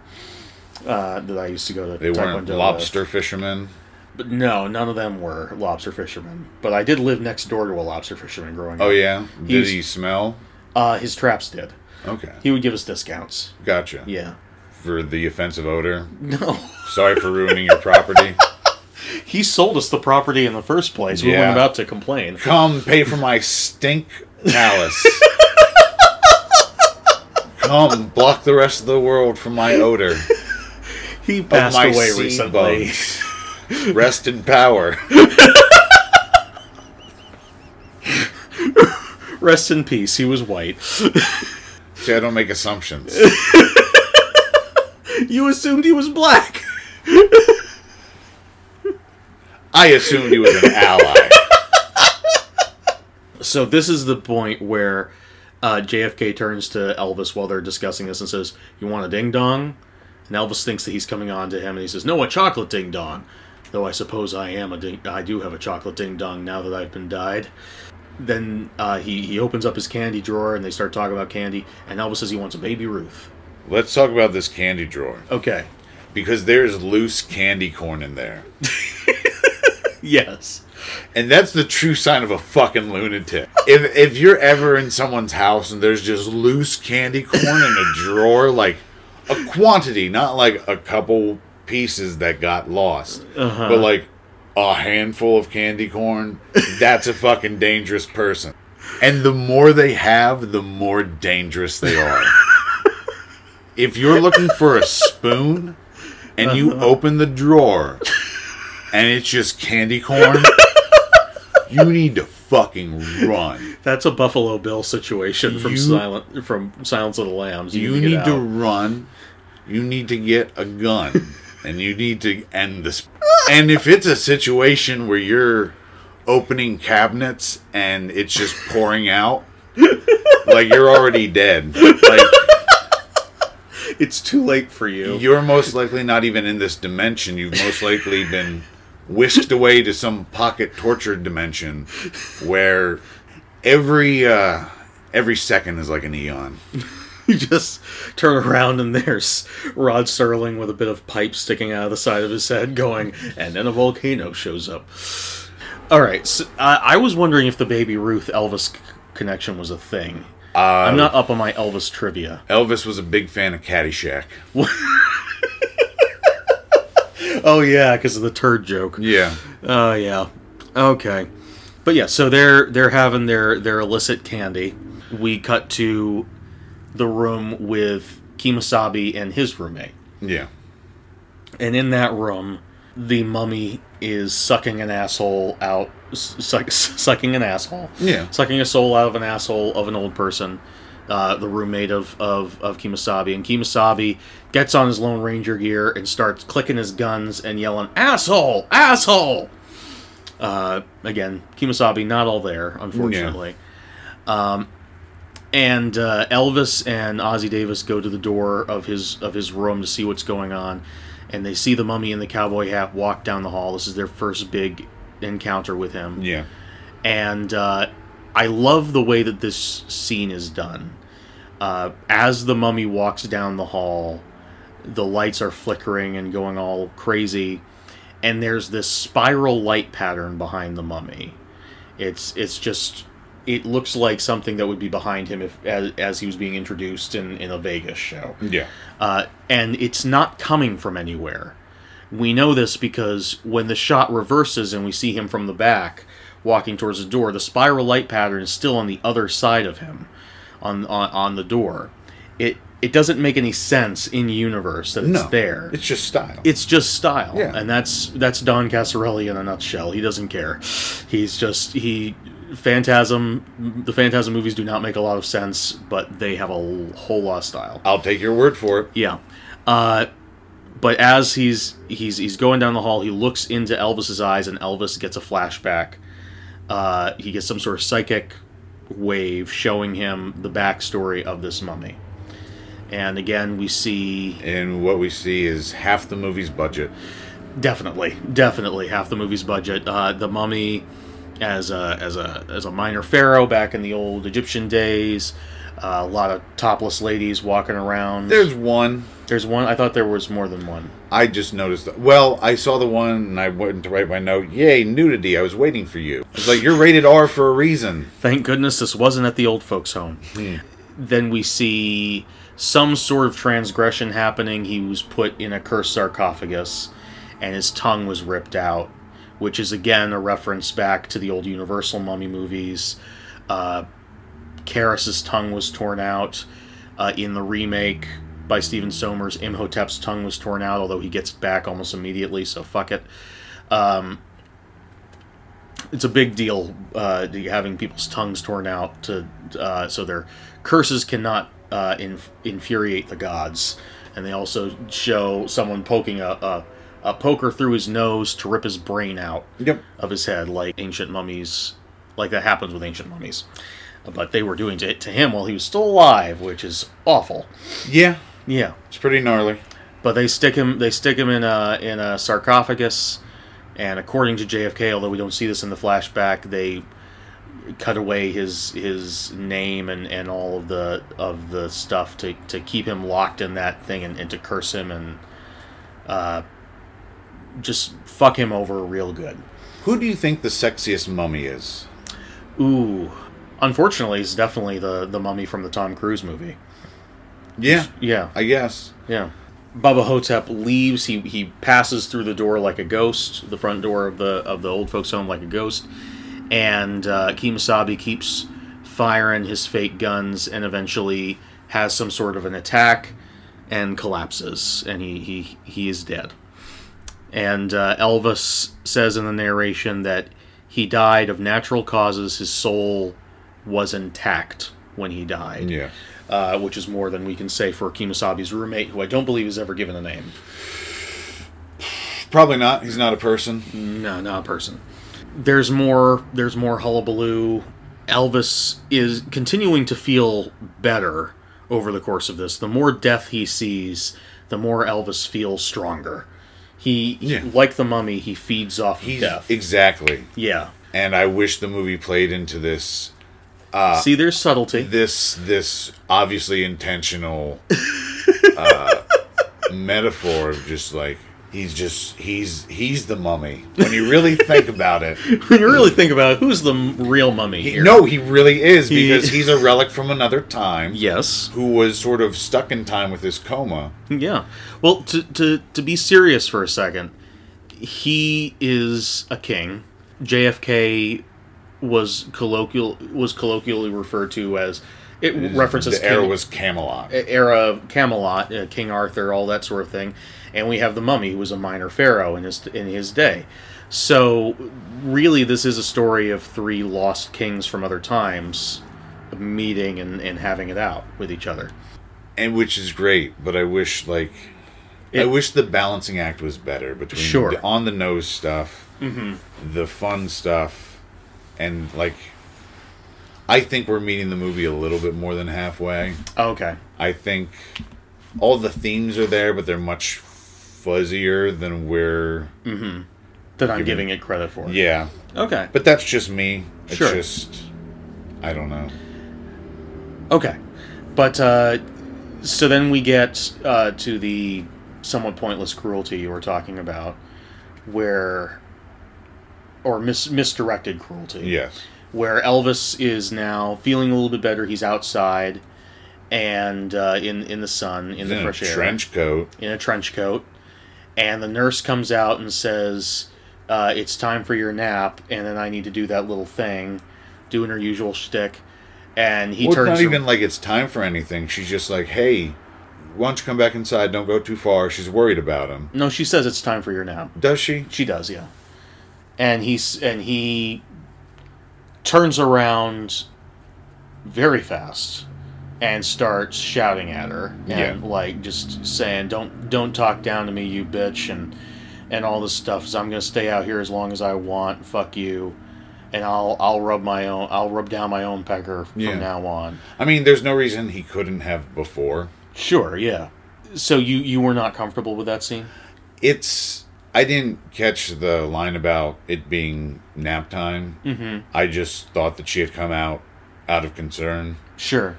uh, that I used to go to. They weren't Taekwondo with. lobster fishermen. But no, none of them were lobster fishermen. But I did live next door to a lobster fisherman growing Oh up. yeah. Did He's- he smell? Uh, his traps did. Okay. He would give us discounts. Gotcha. Yeah. For the offensive odor. No. Sorry for ruining your property. He sold us the property in the first place. We Yeah. weren't about to complain. Come pay for my stink palace. Come block the rest of the world from my odor. He passed my away recently. bugs. Rest in power. Rest in peace. He was white. See, I don't make assumptions. You assumed he was black. I assumed he was an ally. So this is the point where uh, JFK turns to Elvis while they're discussing this and says, "You want a ding dong?" And Elvis thinks that he's coming on to him, and he says, "No, a chocolate ding dong." Though I suppose I am a ding. I do have a chocolate ding dong now that I've been dyed. Then uh, he he opens up his candy drawer, and they start talking about candy. And Elvis says he wants a baby Ruth. Let's talk about this candy drawer. Okay. Because there's loose candy corn in there. Yes. And that's the true sign of a fucking lunatic. If if you're ever in someone's house and there's just loose candy corn in a drawer, like a quantity, not like a couple pieces that got lost, uh-huh. but like a handful of candy corn, that's a fucking dangerous person. And the more they have, the more dangerous they are. if you're looking for a spoon and you uh-huh. open the drawer and it's just candy corn, you need to fucking run. That's a Buffalo Bill situation from You- Silent from Silence of the Lambs. You get need to out. run. You need to get a gun and you need to end this. And if it's a situation where you're opening cabinets and it's just pouring out, like you're already dead. Like It's too late for you. you're most likely not even in this dimension. You've most likely been whisked away to some pocket tortured dimension where every uh every second is like an eon. You just turn around and there's Rod Serling with a bit of pipe sticking out of the side of his head, going, and then a volcano shows up. All right, so, uh, I was wondering if the Baby Ruth Elvis c- connection was a thing. I'm not up on my Elvis trivia. Elvis was a big fan of Caddyshack. Oh yeah, because of the turd joke. Yeah. Oh yeah. Okay. But yeah, so they're they're having their their illicit candy. We cut to the room with Kemosabe and his roommate. Yeah. And in that room, the mummy is sucking an asshole out, suck, sucking an asshole. Yeah. Sucking a soul out of an asshole of an old person, uh, the roommate of, of, of Kemosabe. And Kemosabe gets on his Lone Ranger gear and starts clicking his guns and yelling, Asshole! Asshole! Uh, again, Kemosabe not all there, unfortunately. Um, and uh, Elvis and Ossie Davis go to the door of his of his room to see what's going on, and they see the mummy in the cowboy hat walk down the hall. This is their first big encounter with him, Yeah. and uh, I love the way that this scene is done. Uh, as the mummy walks down the hall, the lights are flickering and going all crazy, and there's this spiral light pattern behind the mummy. It's it's just it looks like something that would be behind him if as, as he was being introduced in, in a Vegas show Yeah. uh, and it's not coming from anywhere. We know this because when the shot reverses and we see him from the back walking towards the door, the spiral light pattern is still on the other side of him, on on, on the door. It it doesn't make any sense in universe that it's No. there. It's just style. It's just style, Yeah. and that's that's Don Coscarelli in a nutshell. He doesn't care. He's just he Phantasm. The Phantasm movies do not make a lot of sense, but they have a whole lot of style. I'll take your word for it. Yeah. Uh, but as he's he's he's going down the hall, he looks into Elvis's eyes, and Elvis gets a flashback. Uh, he gets some sort of psychic wave showing him the backstory of this mummy. And again, we see And what we see is half the movie's budget. definitely, definitely half the movie's budget. Uh, the mummy, as a as a as a minor pharaoh back in the old Egyptian days. Uh, a lot of topless ladies walking around. There's one. There's one. I thought there was more than one. I just noticed. That. Well, I saw the one and I went to write my note. Yay, nudity! I was waiting for you. It's like you're rated R for a reason. Thank goodness this wasn't at the old folks' home. Then we see some sort of transgression happening. He was put in a cursed sarcophagus, and his tongue was ripped out, which is again a reference back to the old Universal mummy movies. Uh, Kharis's tongue was torn out uh, in the remake by Stephen Sommers. Imhotep's tongue was torn out, although he gets it back almost immediately. So fuck it. Um, it's a big deal uh, having people's tongues torn out to uh, so their curses cannot uh, inf- infuriate the gods, and they also show someone poking a, a, a poker through his nose to rip his brain out Yep. of his head, like ancient mummies, like that happens with ancient mummies. But they were doing it to him while he was still alive, which is awful. Yeah, Yeah, it's pretty gnarly. but they stick him they stick him in a in a sarcophagus and according to JFK although we don't see this in the flashback they cut away his his name and, and all of the of the stuff to, to keep him locked in that thing and, and to curse him and uh, just fuck him over real good. Who do you think the sexiest mummy is? Ooh. Unfortunately, it's definitely the the mummy from the Tom Cruise movie. Yeah, Yeah. I guess. Yeah. Bubba Ho-Tep leaves. He he passes through the door like a ghost, the front door of the of the old folks' home like a ghost, and uh, Kemosabe keeps firing his fake guns and eventually has some sort of an attack. and collapses, and he he he is dead. And uh, Elvis says in the narration that he died of natural causes. His soul was intact when he died. Yeah. Uh, which is more than we can say for Kemosabe's roommate, who I don't believe is ever given a name. Probably not. He's not a person. No, not a person. There's more. There's more hullabaloo. Elvis is continuing to feel better over the course of this. The more death he sees, the more Elvis feels stronger. He, he- Yeah. like the mummy, he feeds off He's death. exactly. yeah. And I wish the movie played into this See, there's subtlety. this this obviously intentional uh, metaphor of just like he's just he's he's the mummy when you really think about it when you really think about it, who's the real mummy he, here? no he really is because he's a relic from another time Yes. who was sort of stuck in time with his coma Yeah. Well, to, to, to be serious for a second, he is a king. JFK was colloquial was colloquially referred to as it references the era King- was Camelot era of Camelot, uh, King Arthur, all that sort of thing, and we have the Mummy, who was a minor pharaoh in his in his day. So, really, this is a story of three lost kings from other times meeting and, and having it out with each other. and which is great but I wish like I wish the balancing act was better between Sure. the on the nose stuff, the fun stuff, and like. I think we're meeting the movie a little bit more than halfway. Okay. I think all the themes are there, but they're much fuzzier than we're. That I'm giving it credit for. Yeah, Okay. but that's just me. It's Sure. just. I don't know. Okay. But uh, so then we get uh, to the somewhat pointless cruelty you were talking about, where, or mis- misdirected cruelty. Yes. Where Elvis is now feeling a little bit better. He's outside, and uh, in in the sun, in He's the in a fresh air, trench coat. in a trench coat, and the nurse comes out and says, uh, "It's time for your nap," and then I need to do that little thing, doing her usual shtick, and he Well, it's turns. not ar- even like it's time for anything. She's just like, hey, why don't you come back inside? Don't go too far. She's worried about him. No, she says it's time for your nap. Does she? She does, yeah. And he's and he turns around very fast and starts shouting at her and Yeah. like just saying, "Don't don't talk down to me, you bitch," and and all this stuff. So I'm gonna stay out here as long as I want. Fuck you. And I'll I'll rub my own I'll rub down my own pecker from Yeah. now on. I mean, there's no reason he couldn't have before. Sure, yeah. So you you were not comfortable with that scene? It's. I didn't catch the line about it being nap time. Mm-hmm. I just thought that she had come out out of concern. Sure.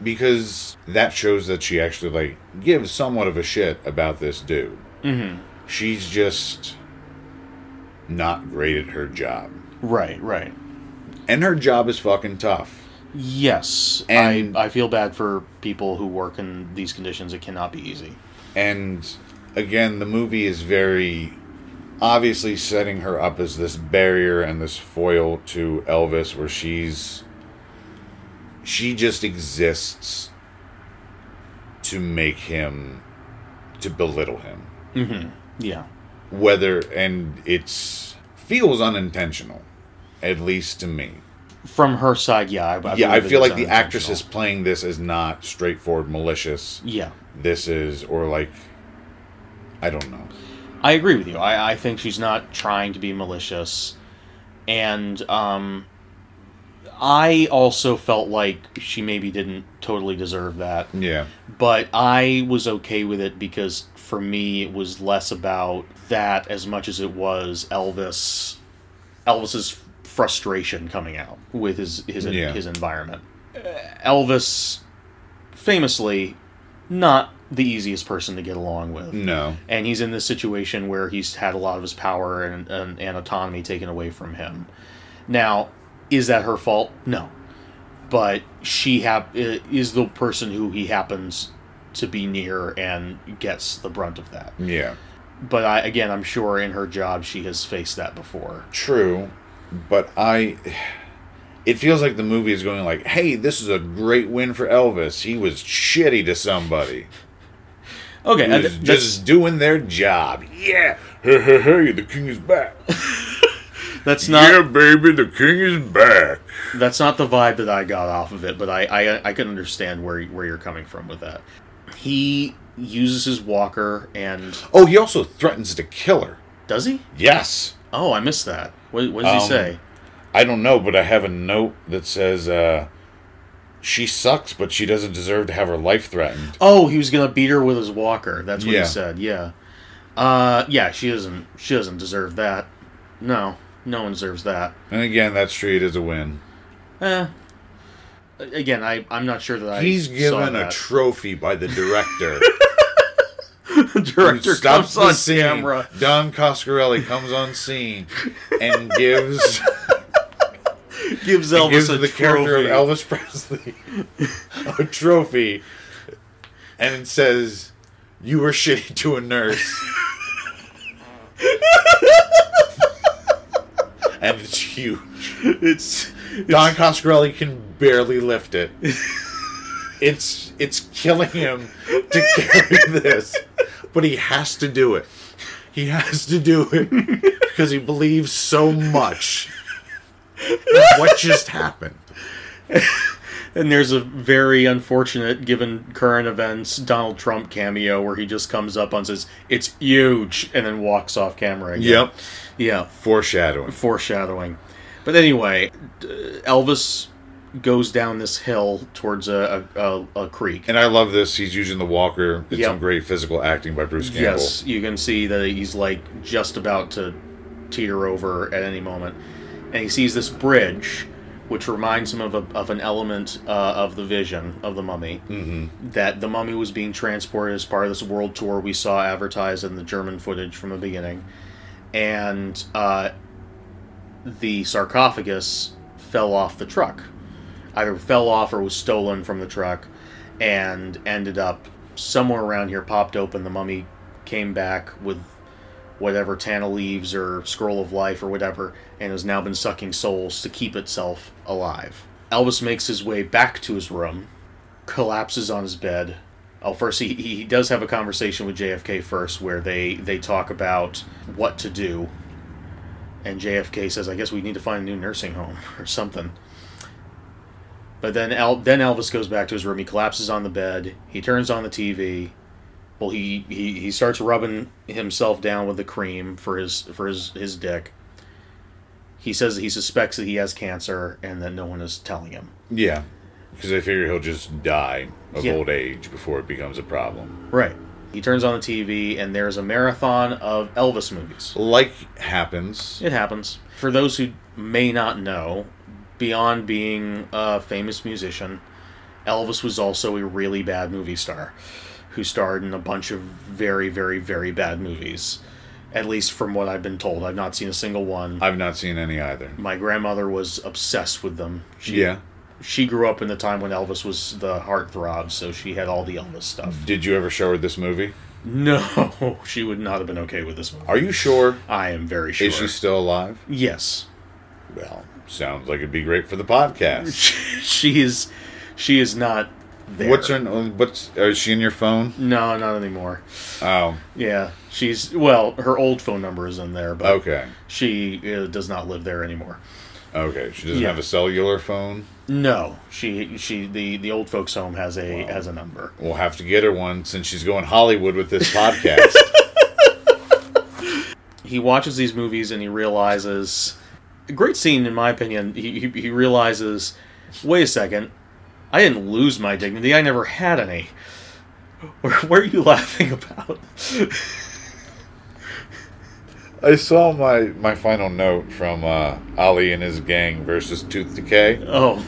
because that shows that she actually like gives somewhat of a shit about this dude. Mm-hmm. She's just not great at her job, Right, right. and her job is fucking tough. Yes, And- I, I feel bad for people who work in these conditions. It cannot be easy. And again, the movie is very obviously setting her up as this barrier and this foil to Elvis, where she's she just exists to make him to belittle him. Mm-hmm. Yeah, whether and it's feels unintentional at least to me. From her side, yeah. I, I yeah i feel like the actress is playing this as not straightforward malicious. Yeah, this is or like i don't know I agree with you. I, I think she's not trying to be malicious, and um, I also felt like she maybe didn't totally deserve that. yeah but I was okay with it because for me it was less about that as much as it was Elvis Elvis's frustration coming out with his his Yeah. his environment. Elvis famously not the easiest person to get along with. no And he's in this situation where he's had a lot of his power and, and, and autonomy taken away from him. Now, is that her fault? No. But she hap- is the person who he happens to be near and gets the brunt of that. yeah But I, again, I'm sure in her job she has faced that before. true but i it feels like the movie is going like hey this is a great win for elvis he was shitty to somebody Okay, who's and that's- just doing their job. Yeah, hey, hey, hey, the king is back. That's not yeah, baby, the king is back. that's not the vibe that I got off of it, but I I, I can understand where where you're coming from with that. He uses his walker and Oh, he also threatens to kill her. does he? Yes. Oh, I missed that. What, what does he Um, say? I don't know, but I have a note that says uh, she sucks, but she doesn't deserve to have her life threatened. Oh, he was gonna beat her with his walker. That's what Yeah. he said. Yeah. Uh, yeah. She doesn't. She doesn't deserve that. No, no one deserves that. And again, that street is a win. Eh. Again, I I'm not sure that I. He's given a trophy by the director. director stops on the scene. camera. Don Coscarelli comes on scene and gives Gives Elvis gives a the trophy. character of Elvis Presley a trophy, and it says, "You were shitty to a nurse." and it's huge. It's Don Coscarelli can barely lift it. It's it's killing him to carry this, but he has to do it. He has to do it because he believes so much. What just happened? and there's a very unfortunate, given current events, Donald Trump cameo where he just comes up and says it's huge, and then walks off camera. Again. Yep. Yeah. Foreshadowing. foreshadowing. But anyway, uh, Elvis goes down this hill towards a, a, a, a creek. And I love this. He's using the walker. It's Yep. some great physical acting by Bruce Campbell. yes, you can see that he's like just about to teeter over at any moment. And he sees this bridge, which reminds him of, a, of an element uh, of the vision of the mummy. Mm-hmm. That the mummy was being transported as part of this world tour we saw advertised in the German footage from the beginning. And uh, the sarcophagus fell off the truck. Either fell off or was stolen from the truck and ended up somewhere around here, popped open. The mummy came back with whatever Tana leaves or scroll of life or whatever, and has now been sucking souls to keep itself alive. Elvis makes his way back to his room, collapses on his bed. Oh, first he, he does have a conversation with JFK first, where they they talk about what to do, and JFK says, "I guess we need to find a new nursing home or something." But then El- then Elvis goes back to his room. He collapses on the bed. He turns on the TV. Well, he, he, he starts rubbing himself down with the cream for his for his, his dick. He says that he suspects that he has cancer and that no one is telling him. Yeah. Because they figure he'll just die of Yeah. old age before it becomes a problem. Right. He turns on the TV and there's a marathon of Elvis movies. Like happens. It happens. For those who may not know, beyond being a famous musician, Elvis was also a really bad movie star who starred in a bunch of very, very, very bad movies. At least from what I've been told. I've not seen a single one. I've not seen any either. My grandmother was obsessed with them. She, Yeah. She grew up in the time when Elvis was the heartthrob, so she had all the Elvis stuff. Did you ever show her this movie? No, she would not have been okay with this movie. Are you sure? I am very sure. Is she still alive? yes. Well, sounds like it'd be great for the podcast. she is she is not there. What's her? What's? Is she in your phone? No, not anymore. Oh, Yeah, she's well. Her old phone number is in there, but okay, she uh, does not live there anymore. okay. She doesn't Yeah. have a cellular phone. No, she she the the old folks home has a has a number. We'll have to get her one since she's going Hollywood with this podcast. He watches these movies and he realizes a great scene in my opinion. He he, he realizes, wait a second, I didn't lose my dignity. I never had any. What what are you laughing about? I saw my my final note from uh, Ali and his gang versus Tooth Decay, Oh,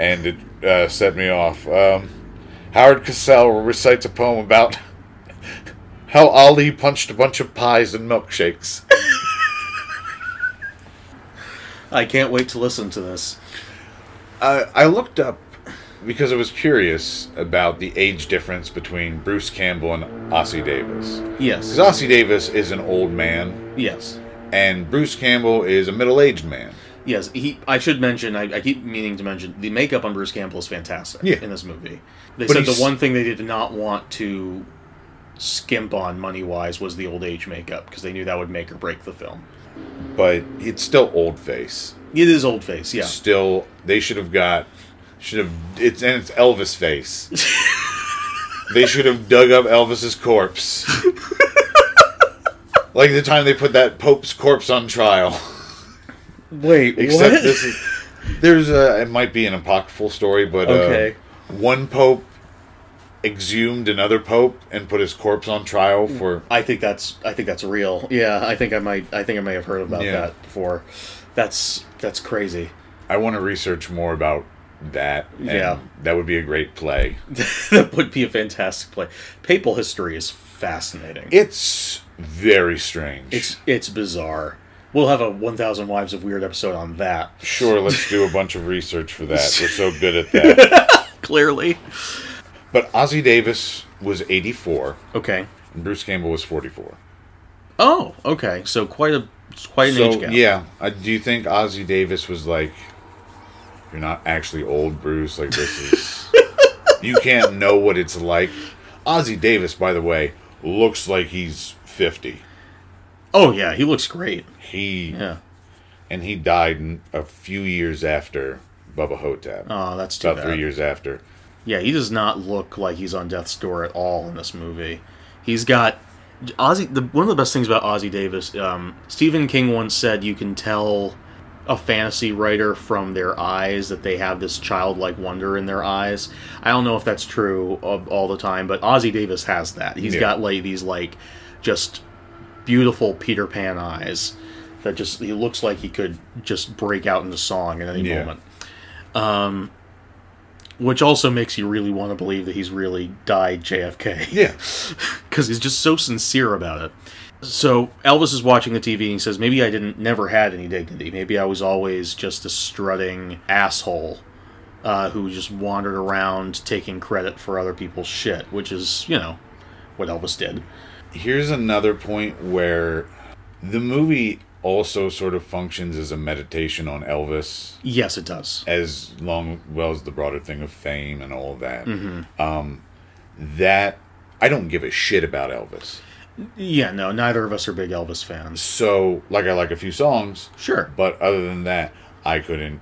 and it uh, set me off. Um, Howard Cosell recites a poem about how Ali punched a bunch of pies and milkshakes. I can't wait to listen to this. I I looked up because I was curious about the age difference between Bruce Campbell and Ossie Davis. Yes. Because Ossie Davis is an old man, Yes. and Bruce Campbell is a middle-aged man. Yes, he. I should mention. I, I keep meaning to mention the makeup on Bruce Campbell is fantastic Yeah. in this movie. They But said the one thing they did not want to skimp on money wise was the old age makeup because they knew that would make or break the film. But it's still old face. It is old face, yeah. Still, they should have got. Should have. It's and it's Elvis face. they should have dug up Elvis's corpse. like the time they put that Pope's corpse on trial. Wait, Except this is there's a it might be an apocryphal story, but uh, Okay. one pope exhumed another pope and put his corpse on trial for I think that's I think that's real. Yeah, I think I might I think I may have heard about Yeah. that before. That's that's crazy. I want to research more about that. Yeah. that would be a great play. that would be a fantastic play. Papal history is fascinating. It's very strange. it's it's bizarre. We'll have a 1000 Wives of Weird episode on that. sure. Let's do a bunch of research for that. We're so good at that. Clearly. But Ossie Davis was 84 Okay. and Bruce Campbell was 44. Oh, okay. So quite a quite an so age gap. yeah, uh, do you think Ossie Davis was like, "You're not actually old, Bruce. Like this is, you can't know what it's like." Ossie Davis, by the way, looks like he's 50. Oh yeah, he looks great. He Yeah. and he died a few years after Bubba Ho-Tep. Oh, that's too about bad. three years after. Yeah, he does not look like he's on death's door at all in this movie. He's got Ossie. The, one of the best things about Ossie Davis, um, Stephen King once said, you can tell a fantasy writer from their eyes that they have this childlike wonder in their eyes. I don't know if that's true of, all the time, but Ossie Davis has that. He's Yeah. got like these like just beautiful Peter Pan eyes that just he looks like he could just break out into song at any Yeah. moment. Um, which also makes you really want to believe that he's really died JFK. Yeah, Because he's just so sincere about it. So Elvis is watching the TV and he says, Maybe I didn't never had any dignity. Maybe I was always just a strutting asshole uh, who just wandered around taking credit for other people's shit, which is, you know, what Elvis did. here's another point where the movie also sort of functions as a meditation on Elvis. Yes, it does. as long well as the broader thing of fame and all of that. Mm-hmm. Um, that I don't give a shit about Elvis. Yeah, no, neither of us are big Elvis fans. So, like, I like a few songs, Sure. but other than that, I couldn't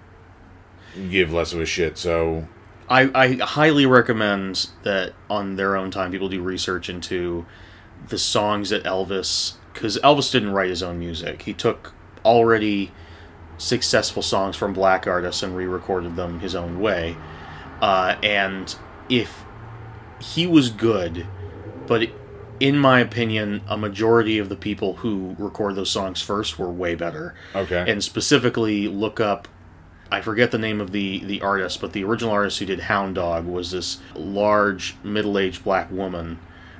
give less of a shit. So, I, I highly recommend that on their own time people do research into the songs that Elvis because Elvis didn't write his own music. He took already successful songs from black artists and re-recorded them his own way. Uh, and if he was good, but in my opinion, a majority of the people who record those songs first were way better okay, and specifically look up I forget the name of the the artist, but the original artist who did Hound Dog was this large middle-aged black woman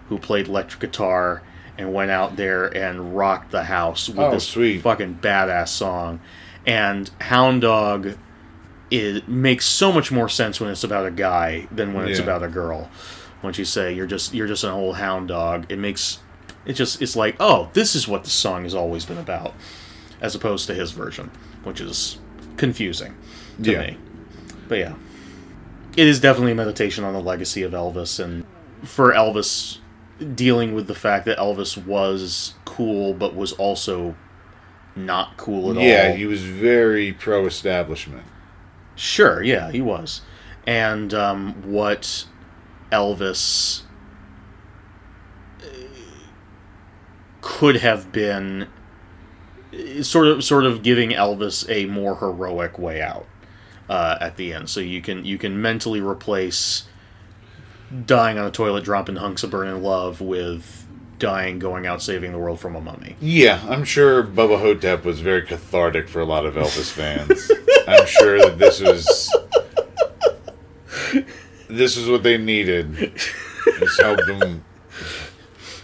who played electric guitar and went out there and rocked the house with Oh, this sweet. fucking badass song. And Hound Dog it makes so much more sense when it's about a guy than when it's about a girl. Once you say you're just you're just an old hound dog, it makes it just it's like, oh, this is what the song has always been about, as opposed to his version, which is confusing to Yeah. me. But yeah, it is definitely a meditation on the legacy of Elvis and for Elvis dealing with the fact that Elvis was cool but was also not cool at all. yeah, he was very pro-establishment. Sure, yeah, he was. And um, what Elvis could have been sort of sort of giving Elvis a more heroic way out uh, at the end. So you can you can mentally replace dying on a toilet dropping hunks of burning love with dying going out saving the world from a mummy. Yeah, I'm sure Bubba Ho-Tep was very cathartic for a lot of Elvis fans. I'm sure that this was this is what they needed. This helped them.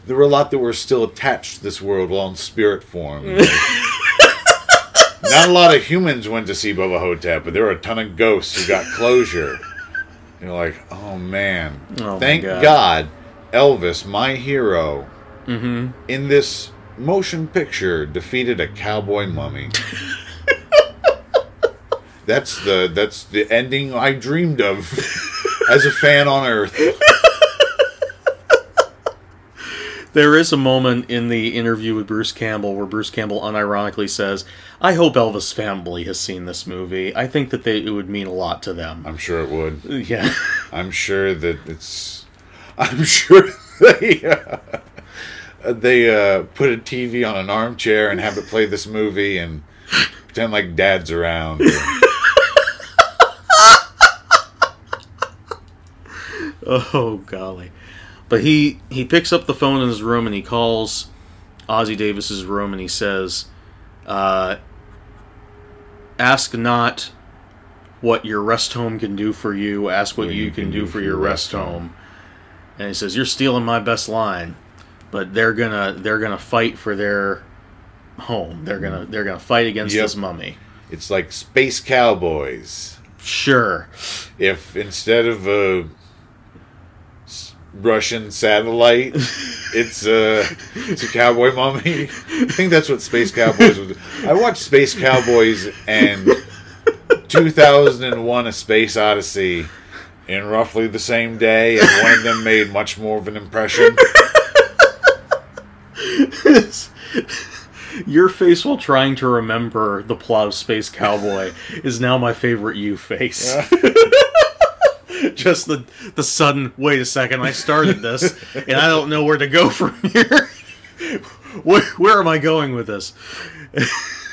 There were a lot that were still attached to this world while in spirit form. Not a lot of humans went to see Bubba Ho-Tep, but there were a ton of ghosts who got closure. You're like, oh man. Oh, Thank God. God, Elvis, my hero, mm-hmm. in this motion picture defeated a cowboy mummy. that's the that's the ending I dreamed of as a fan on Earth. There is a moment in the interview with Bruce Campbell where Bruce Campbell unironically says, "I hope Elvis' family has seen this movie. I think that they, it would mean a lot to them." I'm sure it would. Yeah, I'm sure that it's. I'm sure they uh, they uh, put a TV on an armchair and have it play this movie and pretend like Dad's around. Oh golly. But he he picks up the phone in his room and he calls Ossie Davis's room and he says, uh, "Ask not what your rest home can do for you. Ask what, you, can, do for your rest home." And he says, "You're stealing my best line, but they're gonna they're gonna fight for their home. They're gonna they're gonna fight against Yep. this mummy." It's like Space Cowboys. Sure. If instead of a Russian satellite, it's a it's a cowboy mummy. I think that's what Space Cowboys was. I watched Space Cowboys and 2001: A Space Odyssey in roughly the same day, and one of them made much more of an impression. Your face while trying to remember the plot of Space Cowboy is now my favorite you face. Just the the sudden wait a second, I started this and I don't know where to go from here. where, where am I going with this?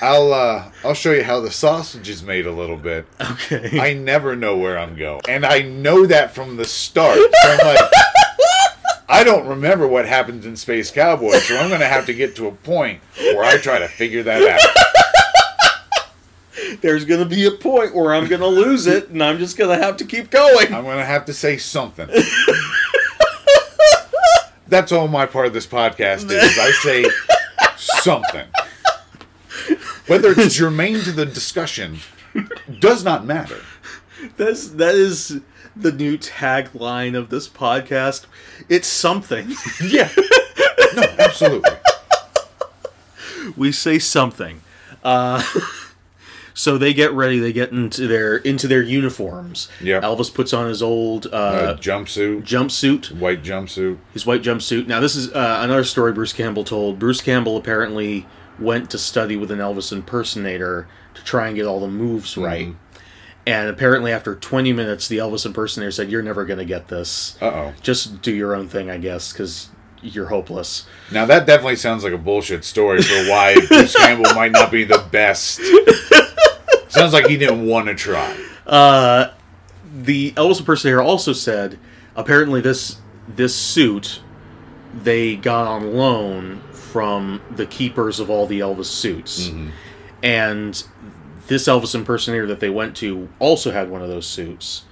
I'll uh, I'll show you how the sausage is made a little bit. Okay. I never know where I'm going. And I know that from the start. So I'm like, I don't remember what happens in Space Cowboy, so I'm going to have to get to a point where I try to figure that out. There's gonna be a point where I'm gonna lose it and I'm just gonna have to keep going. I'm going to have to say something. That's all my part of this podcast is. I say something. Whether it's germane to the discussion does not matter. That's that is the new tagline of this podcast. It's something. Yeah. No, absolutely. we say something. Uh, so they get ready. They get into their into their uniforms. Yeah. Elvis puts on his old Uh, uh, jumpsuit, jumpsuit, white jumpsuit. his white jumpsuit. Now this is uh, another story Bruce Campbell told. Bruce Campbell apparently went to study with an Elvis impersonator to try and get all the moves right. And apparently, after 20 minutes, the Elvis impersonator said, "You're never going to get this. Uh oh. Just do your own thing, I guess, because you're hopeless." Now that definitely sounds like a bullshit story for why Bruce Campbell might not be the best. Sounds like he didn't want to try. Uh, the Elvis impersonator also said, apparently this this suit they got on loan from the keepers of all the Elvis suits, and this Elvis impersonator that they went to also had one of those suits,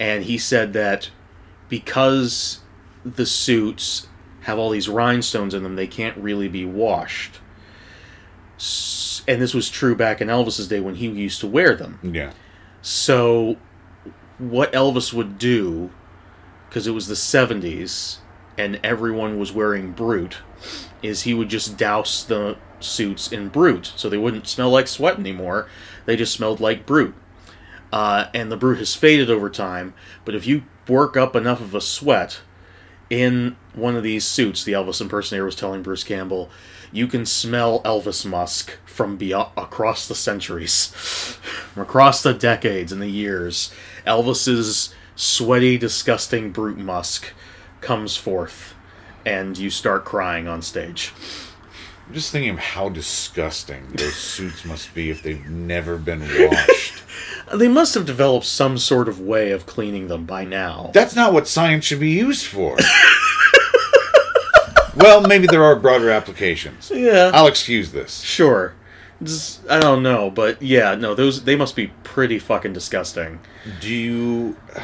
and he said that because the suits have all these rhinestones in them, they can't really be washed. And this was true back in Elvis's day when he used to wear them. Yeah. So, what Elvis would do, because it was the 70s and everyone was wearing Brut, is he would just douse the suits in Brut so they wouldn't smell like sweat anymore. They just smelled like Brut. Uh, and the Brut has faded over time, but if you work up enough of a sweat in one of these suits, the Elvis impersonator was telling Bruce Campbell, you can smell Elvis musk from beyond, across the centuries, from across the decades and the years. Elvis's sweaty, disgusting brute musk comes forth, and you start crying on stage. I'm just thinking of how disgusting those suits must be if they've never been washed. They must have developed some sort of way of cleaning them by now. That's not what science should be used for. well, maybe there are broader applications. Yeah, I'll excuse this. sure. Just, I don't know, but yeah, no, those they must be pretty fucking disgusting. Do you. Uh,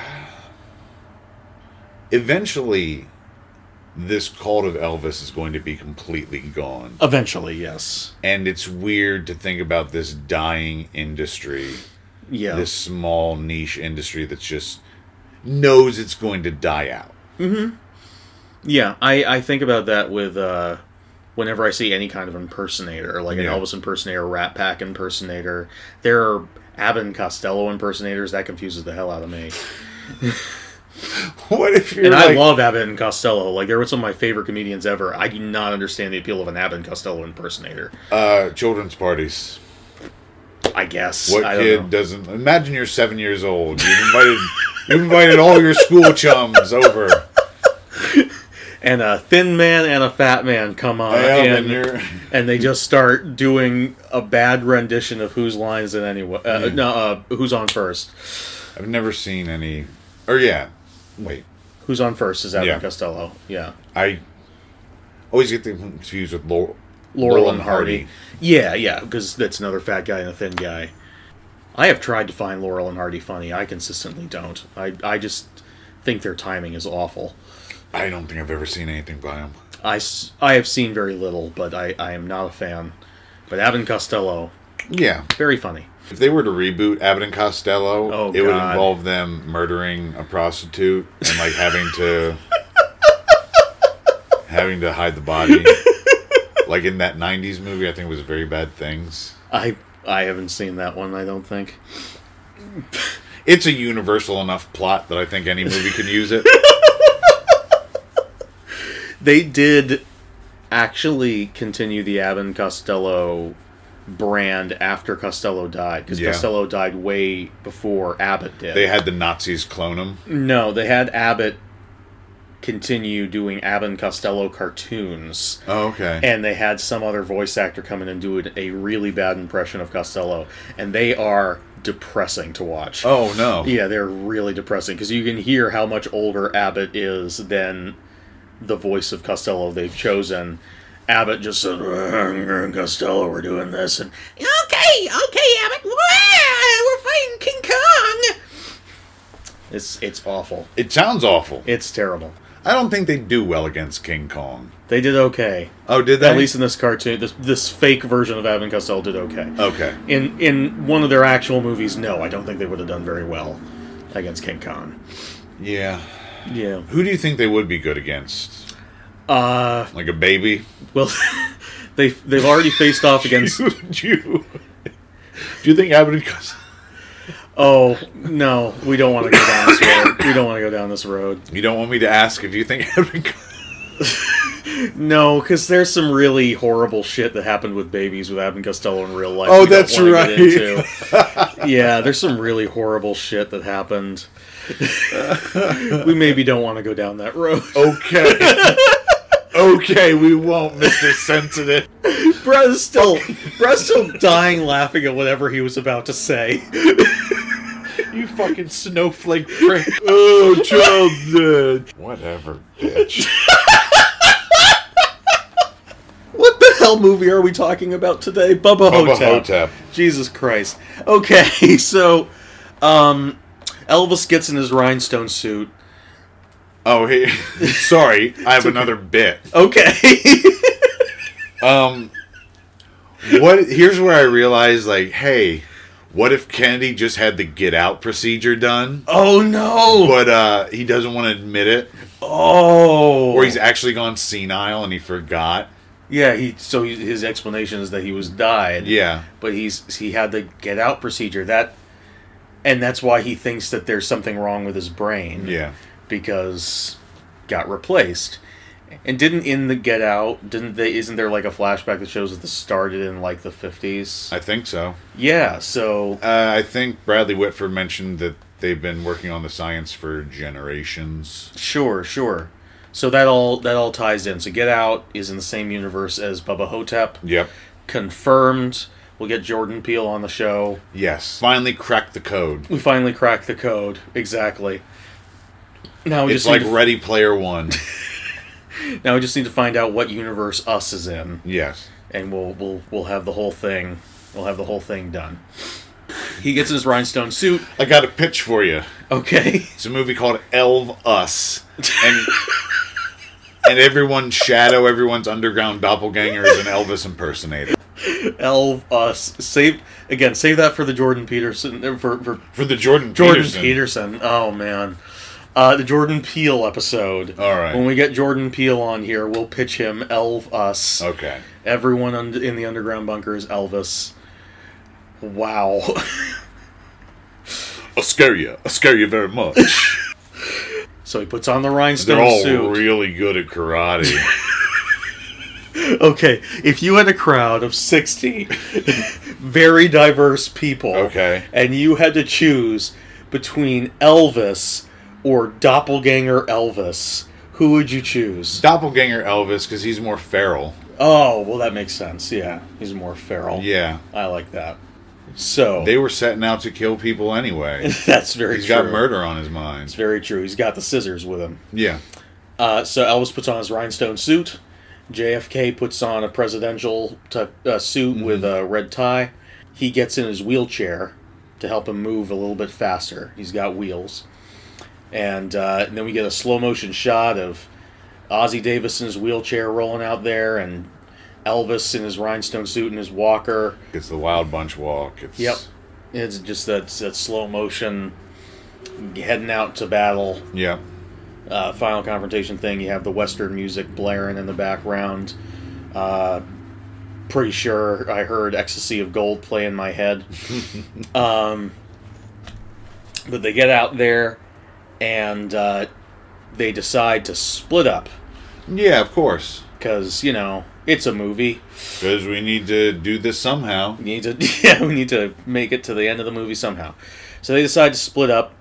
eventually, this cult of Elvis is going to be completely gone. Eventually, yes. And it's weird to think about this dying industry, Yeah. this small niche industry that's just knows it's going to die out. Mhm yeah, I, I think about that with uh, whenever I see any kind of impersonator, like an Yeah. Elvis impersonator, Rat Pack impersonator. There are Abbott and Costello impersonators. That confuses the hell out of me. What if you're And like, I love Abbott and Costello. Like they were some of my favorite comedians ever. I do not understand the appeal of an Abbott and Costello impersonator. uh, children's parties? I guess. What I kid know. doesn't? Imagine you're seven years old. You've invited, you've invited all your school chums over. And a thin man and a fat man come on, Yeah, and, and and they just start doing a bad rendition of whose lines in anyway. Uh, No, uh, who's on first? I've never seen any. Or yeah, wait. Who's on first is Abbott Yeah. Costello. Yeah, I always get them confused with Laurel, Laurel and Hardy. Yeah, yeah, because that's another fat guy and a thin guy. I have tried to find Laurel and Hardy funny. I consistently don't. I I just think their timing is awful. I don't think I've ever seen anything by him. I have seen very little, but I, I am not a fan. But Abbott Costello, Yeah, very funny. If they were to reboot Abbott and Costello, Oh, it would involve them murdering a prostitute and like having to having to hide the body. like in that '90s movie, I think it was Very Bad Things. I I haven't seen that one. I don't think. It's a universal enough plot that I think any movie can use it. They did actually continue the Abbott and Costello brand after Costello died because Yeah. Costello died way before Abbott did. They had the Nazis clone him. no, they had Abbott continue doing Abbott and Costello cartoons. Oh, okay. and they had some other voice actor come in and do a really bad impression of Costello, and they are depressing to watch. oh no. Yeah, they're really depressing because you can hear how much older Abbott is than the voice of Costello they've chosen. Abbott just said, "Uh, "Costello, we're doing this," and okay, okay, Abbott, we're fighting King Kong. It's it's awful. It sounds awful. It's terrible. I don't think they do well against King Kong. They did okay. Oh, did they? At least in this cartoon, this this fake version of Abbott and Costello did okay. Okay. In in one of their actual movies, no, I don't think they would have done very well against King Kong. Yeah. Yeah. Who do you think they would be good against? Uh, Like a baby? well, they they've already faced off against. do you? Do you think Abbott and Costello? Oh no, we don't want to go down this road. We don't want to go down this road. You don't want me to ask if you think Abbott and? No, because there's some really horrible shit that happened with babies with Abbott and Costello in real life. Oh, that's right. yeah, there's some really horrible shit that happened. we maybe don't want to go down that road. Okay. Okay, we won't, Mr. Sensitive. Brett's still, Brett's still dying laughing at whatever he was about to say. You fucking snowflake prick. oh, child's dead. Whatever, bitch. What the hell movie are we talking about today? Bubba, Hotel. Bubba Ho-Tep. Ho-Tep. Jesus Christ. Okay, so um Elvis gets in his rhinestone suit. Oh, hey, sorry, I have another bit. Okay. Um, what? Here's where I realized, like, hey, what if Kennedy just had the get out procedure done, oh no. but uh, he doesn't want to admit it, Oh. or he's actually gone senile and he forgot? Yeah, he so he, his explanation is that he was died. Yeah, But he's he had the get out procedure. That and that's why he thinks that there's something wrong with his brain. yeah. Because got replaced. And didn't in the Get Out, didn't they? Isn't there like a flashback that shows that this started in like the fifties? I think so. Yeah. So Uh, I think Bradley Whitford mentioned that they've been working on the science for generations. sure, sure. So that all that all ties in. So Get Out is in the same universe as Bubba Ho-Tep. Yep. Confirmed. We'll get Jordan Peele on the show. Yes. Finally cracked the code. We finally cracked the code. Exactly. Now we It's just like to, Ready Player One. now we just need to find out what universe Us is in. yes. and we'll we'll we'll have the whole thing we'll have the whole thing done. He gets in his rhinestone suit. I got a pitch for you. Okay. It's a movie called Elv Us, and and everyone's shadow, everyone's underground doppelganger is an Elvis impersonator Elv us. Save again, save that for the Jordan Peterson for for for the Jordan Jordan Peterson. Peterson. Oh man. Uh, the Jordan Peele episode. All right. When we get Jordan Peele on here, we'll pitch him Elv us. Okay. Everyone in the underground bunker is Elvis. Wow. I'll scare you. I'll scare you very much. So he puts on the rhinestone They're all suit. really good at karate. okay, if you had a crowd of 60 very diverse people, Okay. and you had to choose between Elvis or doppelganger Elvis, who would you choose? Doppelganger Elvis because he's more feral. Oh, well, that makes sense. Yeah, he's more feral. Yeah, I like that. So they were setting out to kill people anyway. that's very He's true. got murder on his mind. It's very true. He's got the scissors with him. Yeah, Uh, so Elvis puts on his rhinestone suit. JFK puts on a presidential tu- uh, suit Mm-hmm. with a red tie. He gets in his wheelchair to help him move a little bit faster. He's got wheels. And, uh, and then we get a slow motion shot of Ossie Davis in his wheelchair rolling out there and Elvis in his rhinestone suit and his walker. it's the Wild Bunch walk. It's, Yep. It's just that, that slow motion heading out to battle Yep. uh, final confrontation thing. You have the Western music blaring in the background. Uh, pretty sure I heard "Ecstasy of Gold" play in my head. um, but they get out there, and uh, they decide to split up Yeah, of course. because you know it's a movie. Because we need to do this somehow. We need to yeah, we need to make it to the end of the movie somehow. So they decide to split up.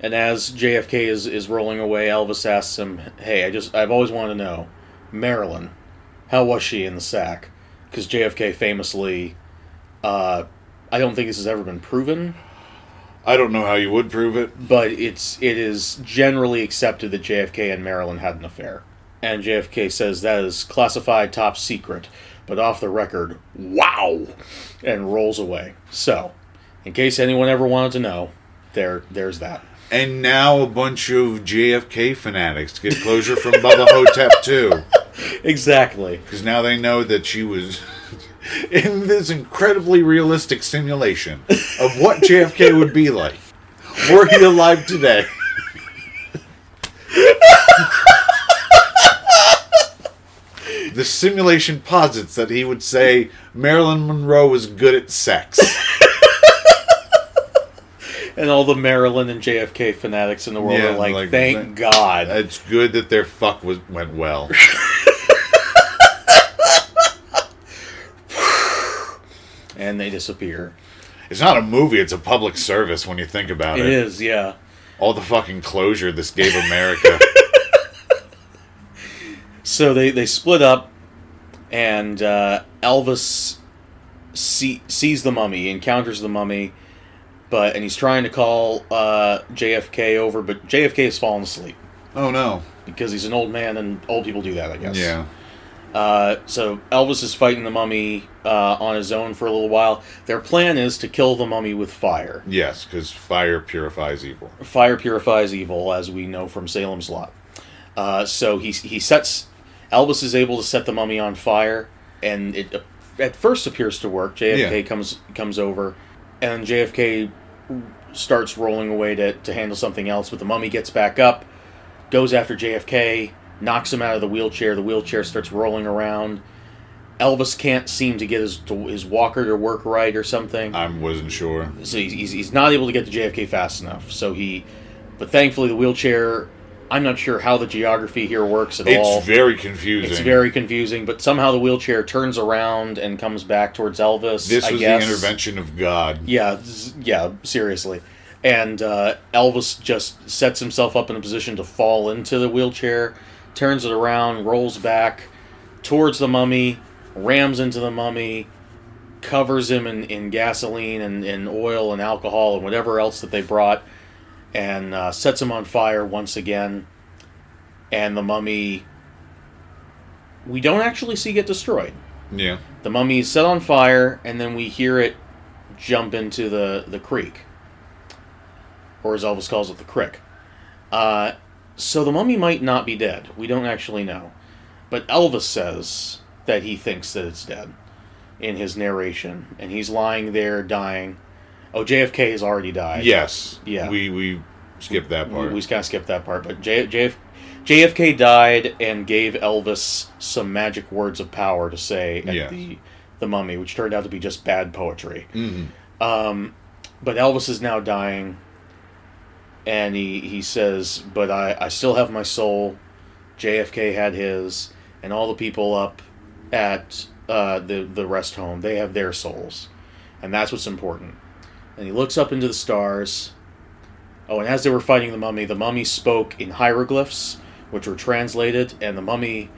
And as JFK is, is rolling away, Elvis asks him, "Hey, I just I've always wanted to know, Marilyn, how was she in the sack?" Because JFK famously, uh, I don't think this has ever been proven, I don't know how you would prove it. but it's it is generally accepted that JFK and Marilyn had an affair. And JFK says that is classified top secret, but off the record, wow, and rolls away. So, in case anyone ever wanted to know, there there's that. And now a bunch of JFK fanatics get closure from Bubba Ho-Tep too. Exactly. Because now they know that she was in this incredibly realistic simulation of what JFK would be like. Were he alive today? the simulation posits that he would say Marilyn Monroe was good at sex. And all the Marilyn and JFK fanatics in the world Yeah, are like, like, thank thank- God. It's good that their fuck was went well. And they disappear. It's not a movie, it's a public service when you think about It it. is, yeah. All the fucking closure this gave America. So they, they split up, and uh, Elvis see, sees the mummy, encounters the mummy, but and he's trying to call uh, JFK over, but JFK has fallen asleep oh no. because he's an old man, and old people do that, I guess. Yeah. Uh, so Elvis is fighting the mummy uh, on his own for a little while. Their plan is to kill the mummy with fire. Yes, because fire purifies evil. Fire purifies evil, as we know from Salem's Lot. Uh, so he he sets Elvis is able to set the mummy on fire, and it at first appears to work. JFK Yeah. comes comes over, and JFK starts rolling away to to handle something else. But the mummy gets back up, goes after JFK, knocks him out of the wheelchair. The wheelchair starts rolling around. Elvis can't seem to get his his walker to work right or something I wasn't sure. so he's, he's, he's not able to get to JFK fast enough. So he, but thankfully the wheelchair. I'm not sure how the geography here works at all. It's very confusing. It's very confusing, but somehow the wheelchair turns around and comes back towards Elvis. This I was guess. the intervention of God. Yeah, yeah, seriously. And uh, Elvis just sets himself up in a position to fall into the wheelchair, turns it around, rolls back towards the mummy, rams into the mummy, covers him in, in gasoline and, and oil and alcohol and whatever else that they brought, and uh, sets him on fire once again. And the mummy, we don't actually see get destroyed. Yeah. The mummy is set on fire, and then we hear it jump into the, the creek. Or as Elvis calls it, the crick. Uh, so the mummy might not be dead. We don't actually know. But Elvis says that he thinks that it's dead in his narration. And he's lying there dying. Oh, JFK has already died. Yes. Yeah. We we skipped that part. we kind of skipped that part. But J, JF, JFK died and gave Elvis some magic words of power to say at Yes. the the mummy, which turned out to be just bad poetry. Mhm. Um, but Elvis is now dying, and he he says, "But I I still have my soul. JFK had his, and all the people up at uh, the the rest home they have their souls, and that's what's important." And he looks up into the stars. Oh, and as they were fighting the mummy, the mummy spoke in hieroglyphs, which were translated, and the mummy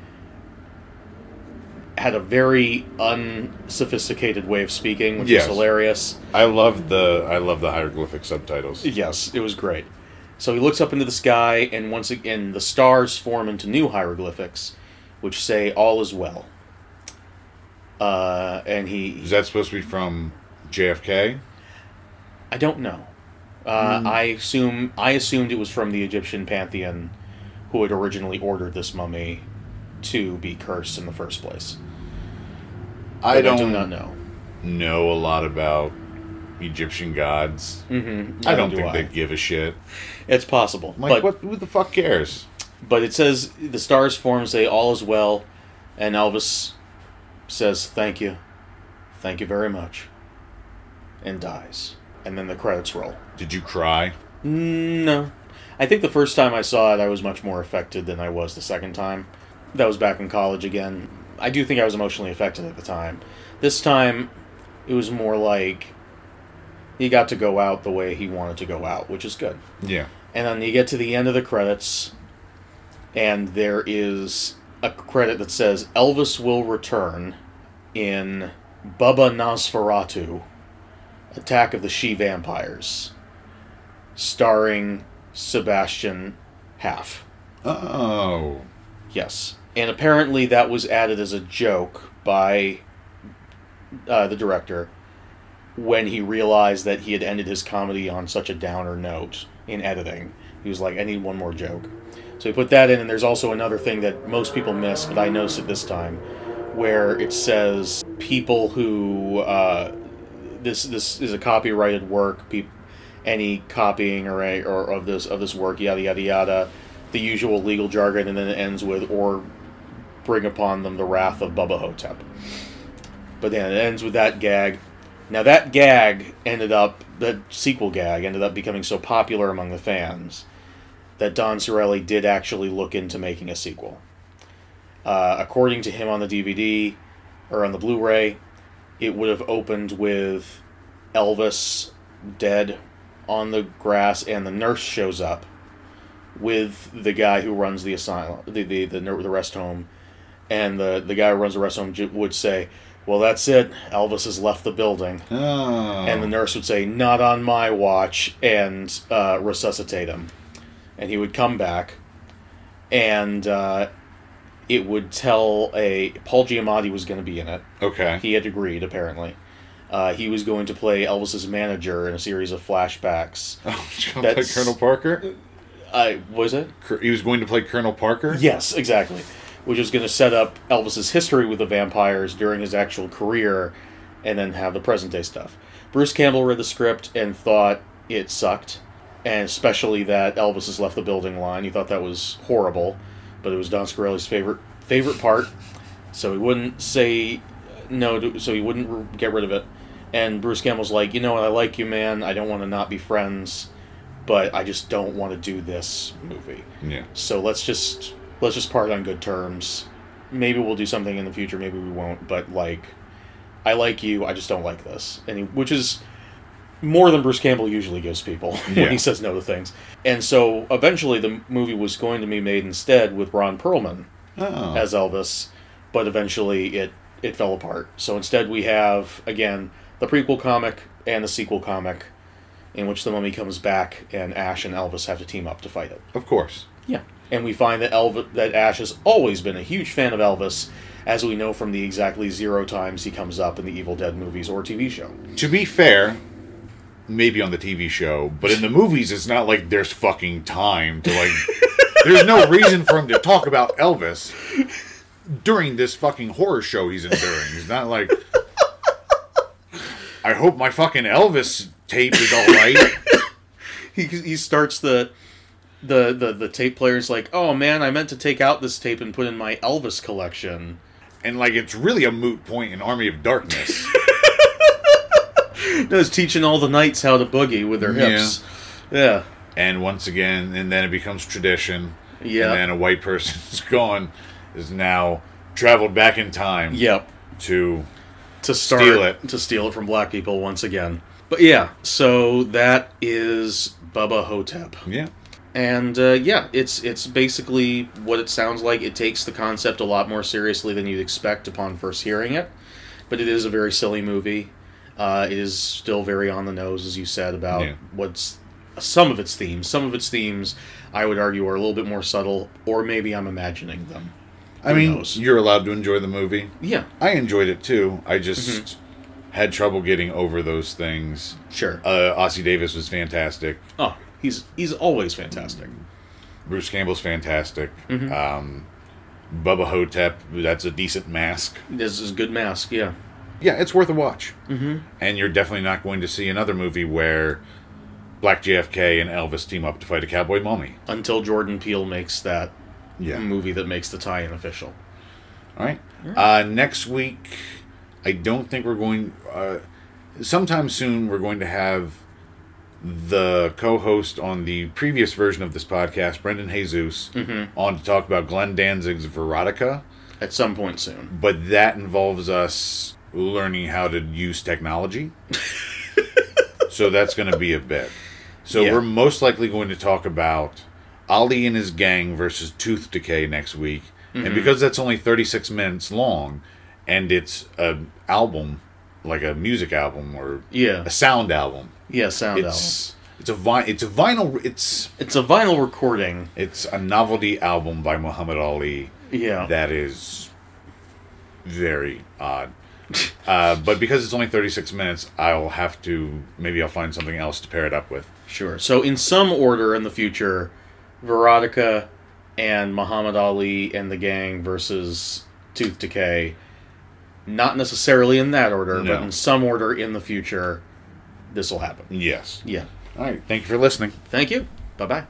had a very unsophisticated way of speaking, which Yes. is hilarious. I love the I love the hieroglyphic subtitles. Yes, it was great. So he looks up into the sky, and once again, the stars form into new hieroglyphics, which say "All is well." Uh, and he, Is that supposed to be from JFK? I don't know. Uh, I assume I assumed it was from the Egyptian pantheon, who had originally ordered this mummy to be cursed in the first place. I don't do not know. know a lot about Egyptian gods. Mm-hmm. I don't think they give a shit. It's possible, I'm like, but what? Who the fuck cares? but it says the stars form say all is well, and Elvis says thank you, thank you very much, and dies, and then the credits roll. Did you cry? No. I think the first time I saw it, I was much more affected than I was the second time. That was back in college again. I do think I was emotionally affected at the time. This time, it was more like he got to go out the way he wanted to go out, which is good. Yeah. And then you get to the end of the credits, and there is a credit that says Elvis will return in Bubba Nosferatu, Attack of the She Vampires, starring Sebastian Haff. Oh. Yes. And apparently that was added as a joke by uh, the director when he realized that he had ended his comedy on such a downer note in editing. He was like, I need one more joke. So he put that in, and there's also another thing that most people miss, but I noticed it this time, where it says people who uh, this this is a copyrighted work, peop, any copying or, a, or of this of this work, yada yada yada, the usual legal jargon, and then it ends with or bring upon them the wrath of Bubba Ho-Tep. But then it ends with that gag. Now that gag ended up the sequel gag ended up becoming so popular among the fans that Don Coscarelli did actually look into making a sequel. Uh, according to him on the DVD or on the Blu-ray, it would have opened with Elvis dead on the grass, and the nurse shows up with the guy who runs the asylum, the the the, the rest home, and the the guy who runs the rest home would say, "Well, that's it. Elvis has left the building." Oh. And the nurse would say, "Not on my watch," and uh, resuscitate him. And he would come back, and uh, it would tell a Paul Giamatti was going to be in it. okay. He had agreed, apparently. Uh, he was going to play Elvis's manager in a series of flashbacks. Oh, play Colonel Parker. I was it? He was going to play Colonel Parker. Yes, exactly. Which is going to set up Elvis's history with the vampires during his actual career, and then have the present day stuff. Bruce Campbell read the script and thought it sucked, and especially that Elvis has left the building line. He thought that was horrible, but it was Don Coscarelli's favorite favorite part, so he wouldn't say no. To, so he wouldn't get rid of it. And Bruce Campbell's like, you know what? I like you, man. I don't want to not be friends, but I just don't want to do this movie. Yeah. So let's just let's just part on good terms. Maybe we'll do something in the future. Maybe we won't. But like, I like you. I just don't like this. And he, which is more than Bruce Campbell usually gives people Yeah. when he says no to things. And so eventually the movie was going to be made instead with Ron Perlman Oh. as Elvis, but eventually it it fell apart. So instead we have again the prequel comic and the sequel comic, in which the mummy comes back and Ash and Elvis have to team up to fight it. of course. Yeah, and we find that Elvis, that Ash has always been a huge fan of Elvis, as we know from the exactly zero times he comes up in the Evil Dead movies or TV show. To be fair, maybe on the TV show, but in the movies, it's not like there's fucking time to like. there's no reason for him to talk about Elvis during this fucking horror show he's enduring. He's not like. I hope my fucking Elvis tape is all right. He he starts the. The, the the tape player's like, oh man, I meant to take out this tape and put in my Elvis collection. And like, it's really a moot point in Army of Darkness. No, it's teaching all the knights how to boogie with their Yeah. hips. Yeah. and once again, and then it becomes tradition. Yeah. And then a white person's gone is now traveled back in time Yep. to To start Steal it. to steal it from black people once again. But yeah, so that is Bubba Ho-Tep. yeah. And uh, yeah, it's it's basically what it sounds like. It takes the concept a lot more seriously than you'd expect upon first hearing it, but it is a very silly movie. Uh, it is still very on the nose, as you said about Yeah. what's some of its themes. Some of its themes, I would argue, are a little bit more subtle, or maybe I'm imagining them. I Who mean, knows? you're allowed to enjoy the movie. Yeah, I enjoyed it too. I just Mm-hmm. had trouble getting over those things. sure. Uh, Ossie Davis was fantastic. oh, he's he's always fantastic. Bruce Campbell's fantastic. Mm-hmm. Um, Bubba Ho-Tep, that's a decent mask. This is a good mask. Yeah, Yeah, it's worth a watch. Mm-hmm. And you're definitely not going to see another movie where Black JFK and Elvis team up to fight a cowboy mummy. until Jordan Peele makes that Yeah. movie that makes the tie-in official. All right. Uh, next week, I don't think we're going. Uh, sometime soon, we're going to have the co-host on the previous version of this podcast, Brendan Jesus, on to talk about Glenn Danzig's Verotica. At some point soon. But that involves us learning how to use technology. so that's going to be a bit. So Yeah. we're most likely going to talk about Ali and his gang versus Tooth Decay next week. Mm-hmm. And because that's only 36 minutes long and it's an album, like a music album or Yeah. a sound album, Yeah, sound album. it's it's a vi- it's a vinyl it's It's a vinyl recording. it's a novelty album by Muhammad Ali Yeah. that is very odd. uh, but because it's only 36 minutes, I'll have to maybe I'll find something else to pair it up with. Sure. So in some order in the future, Verotica and Muhammad Ali and the gang versus Tooth Decay. Not necessarily in that order, No. but in some order in the future, this will happen. Yes. Yeah. All right. Thank you for listening. Thank you. Bye bye.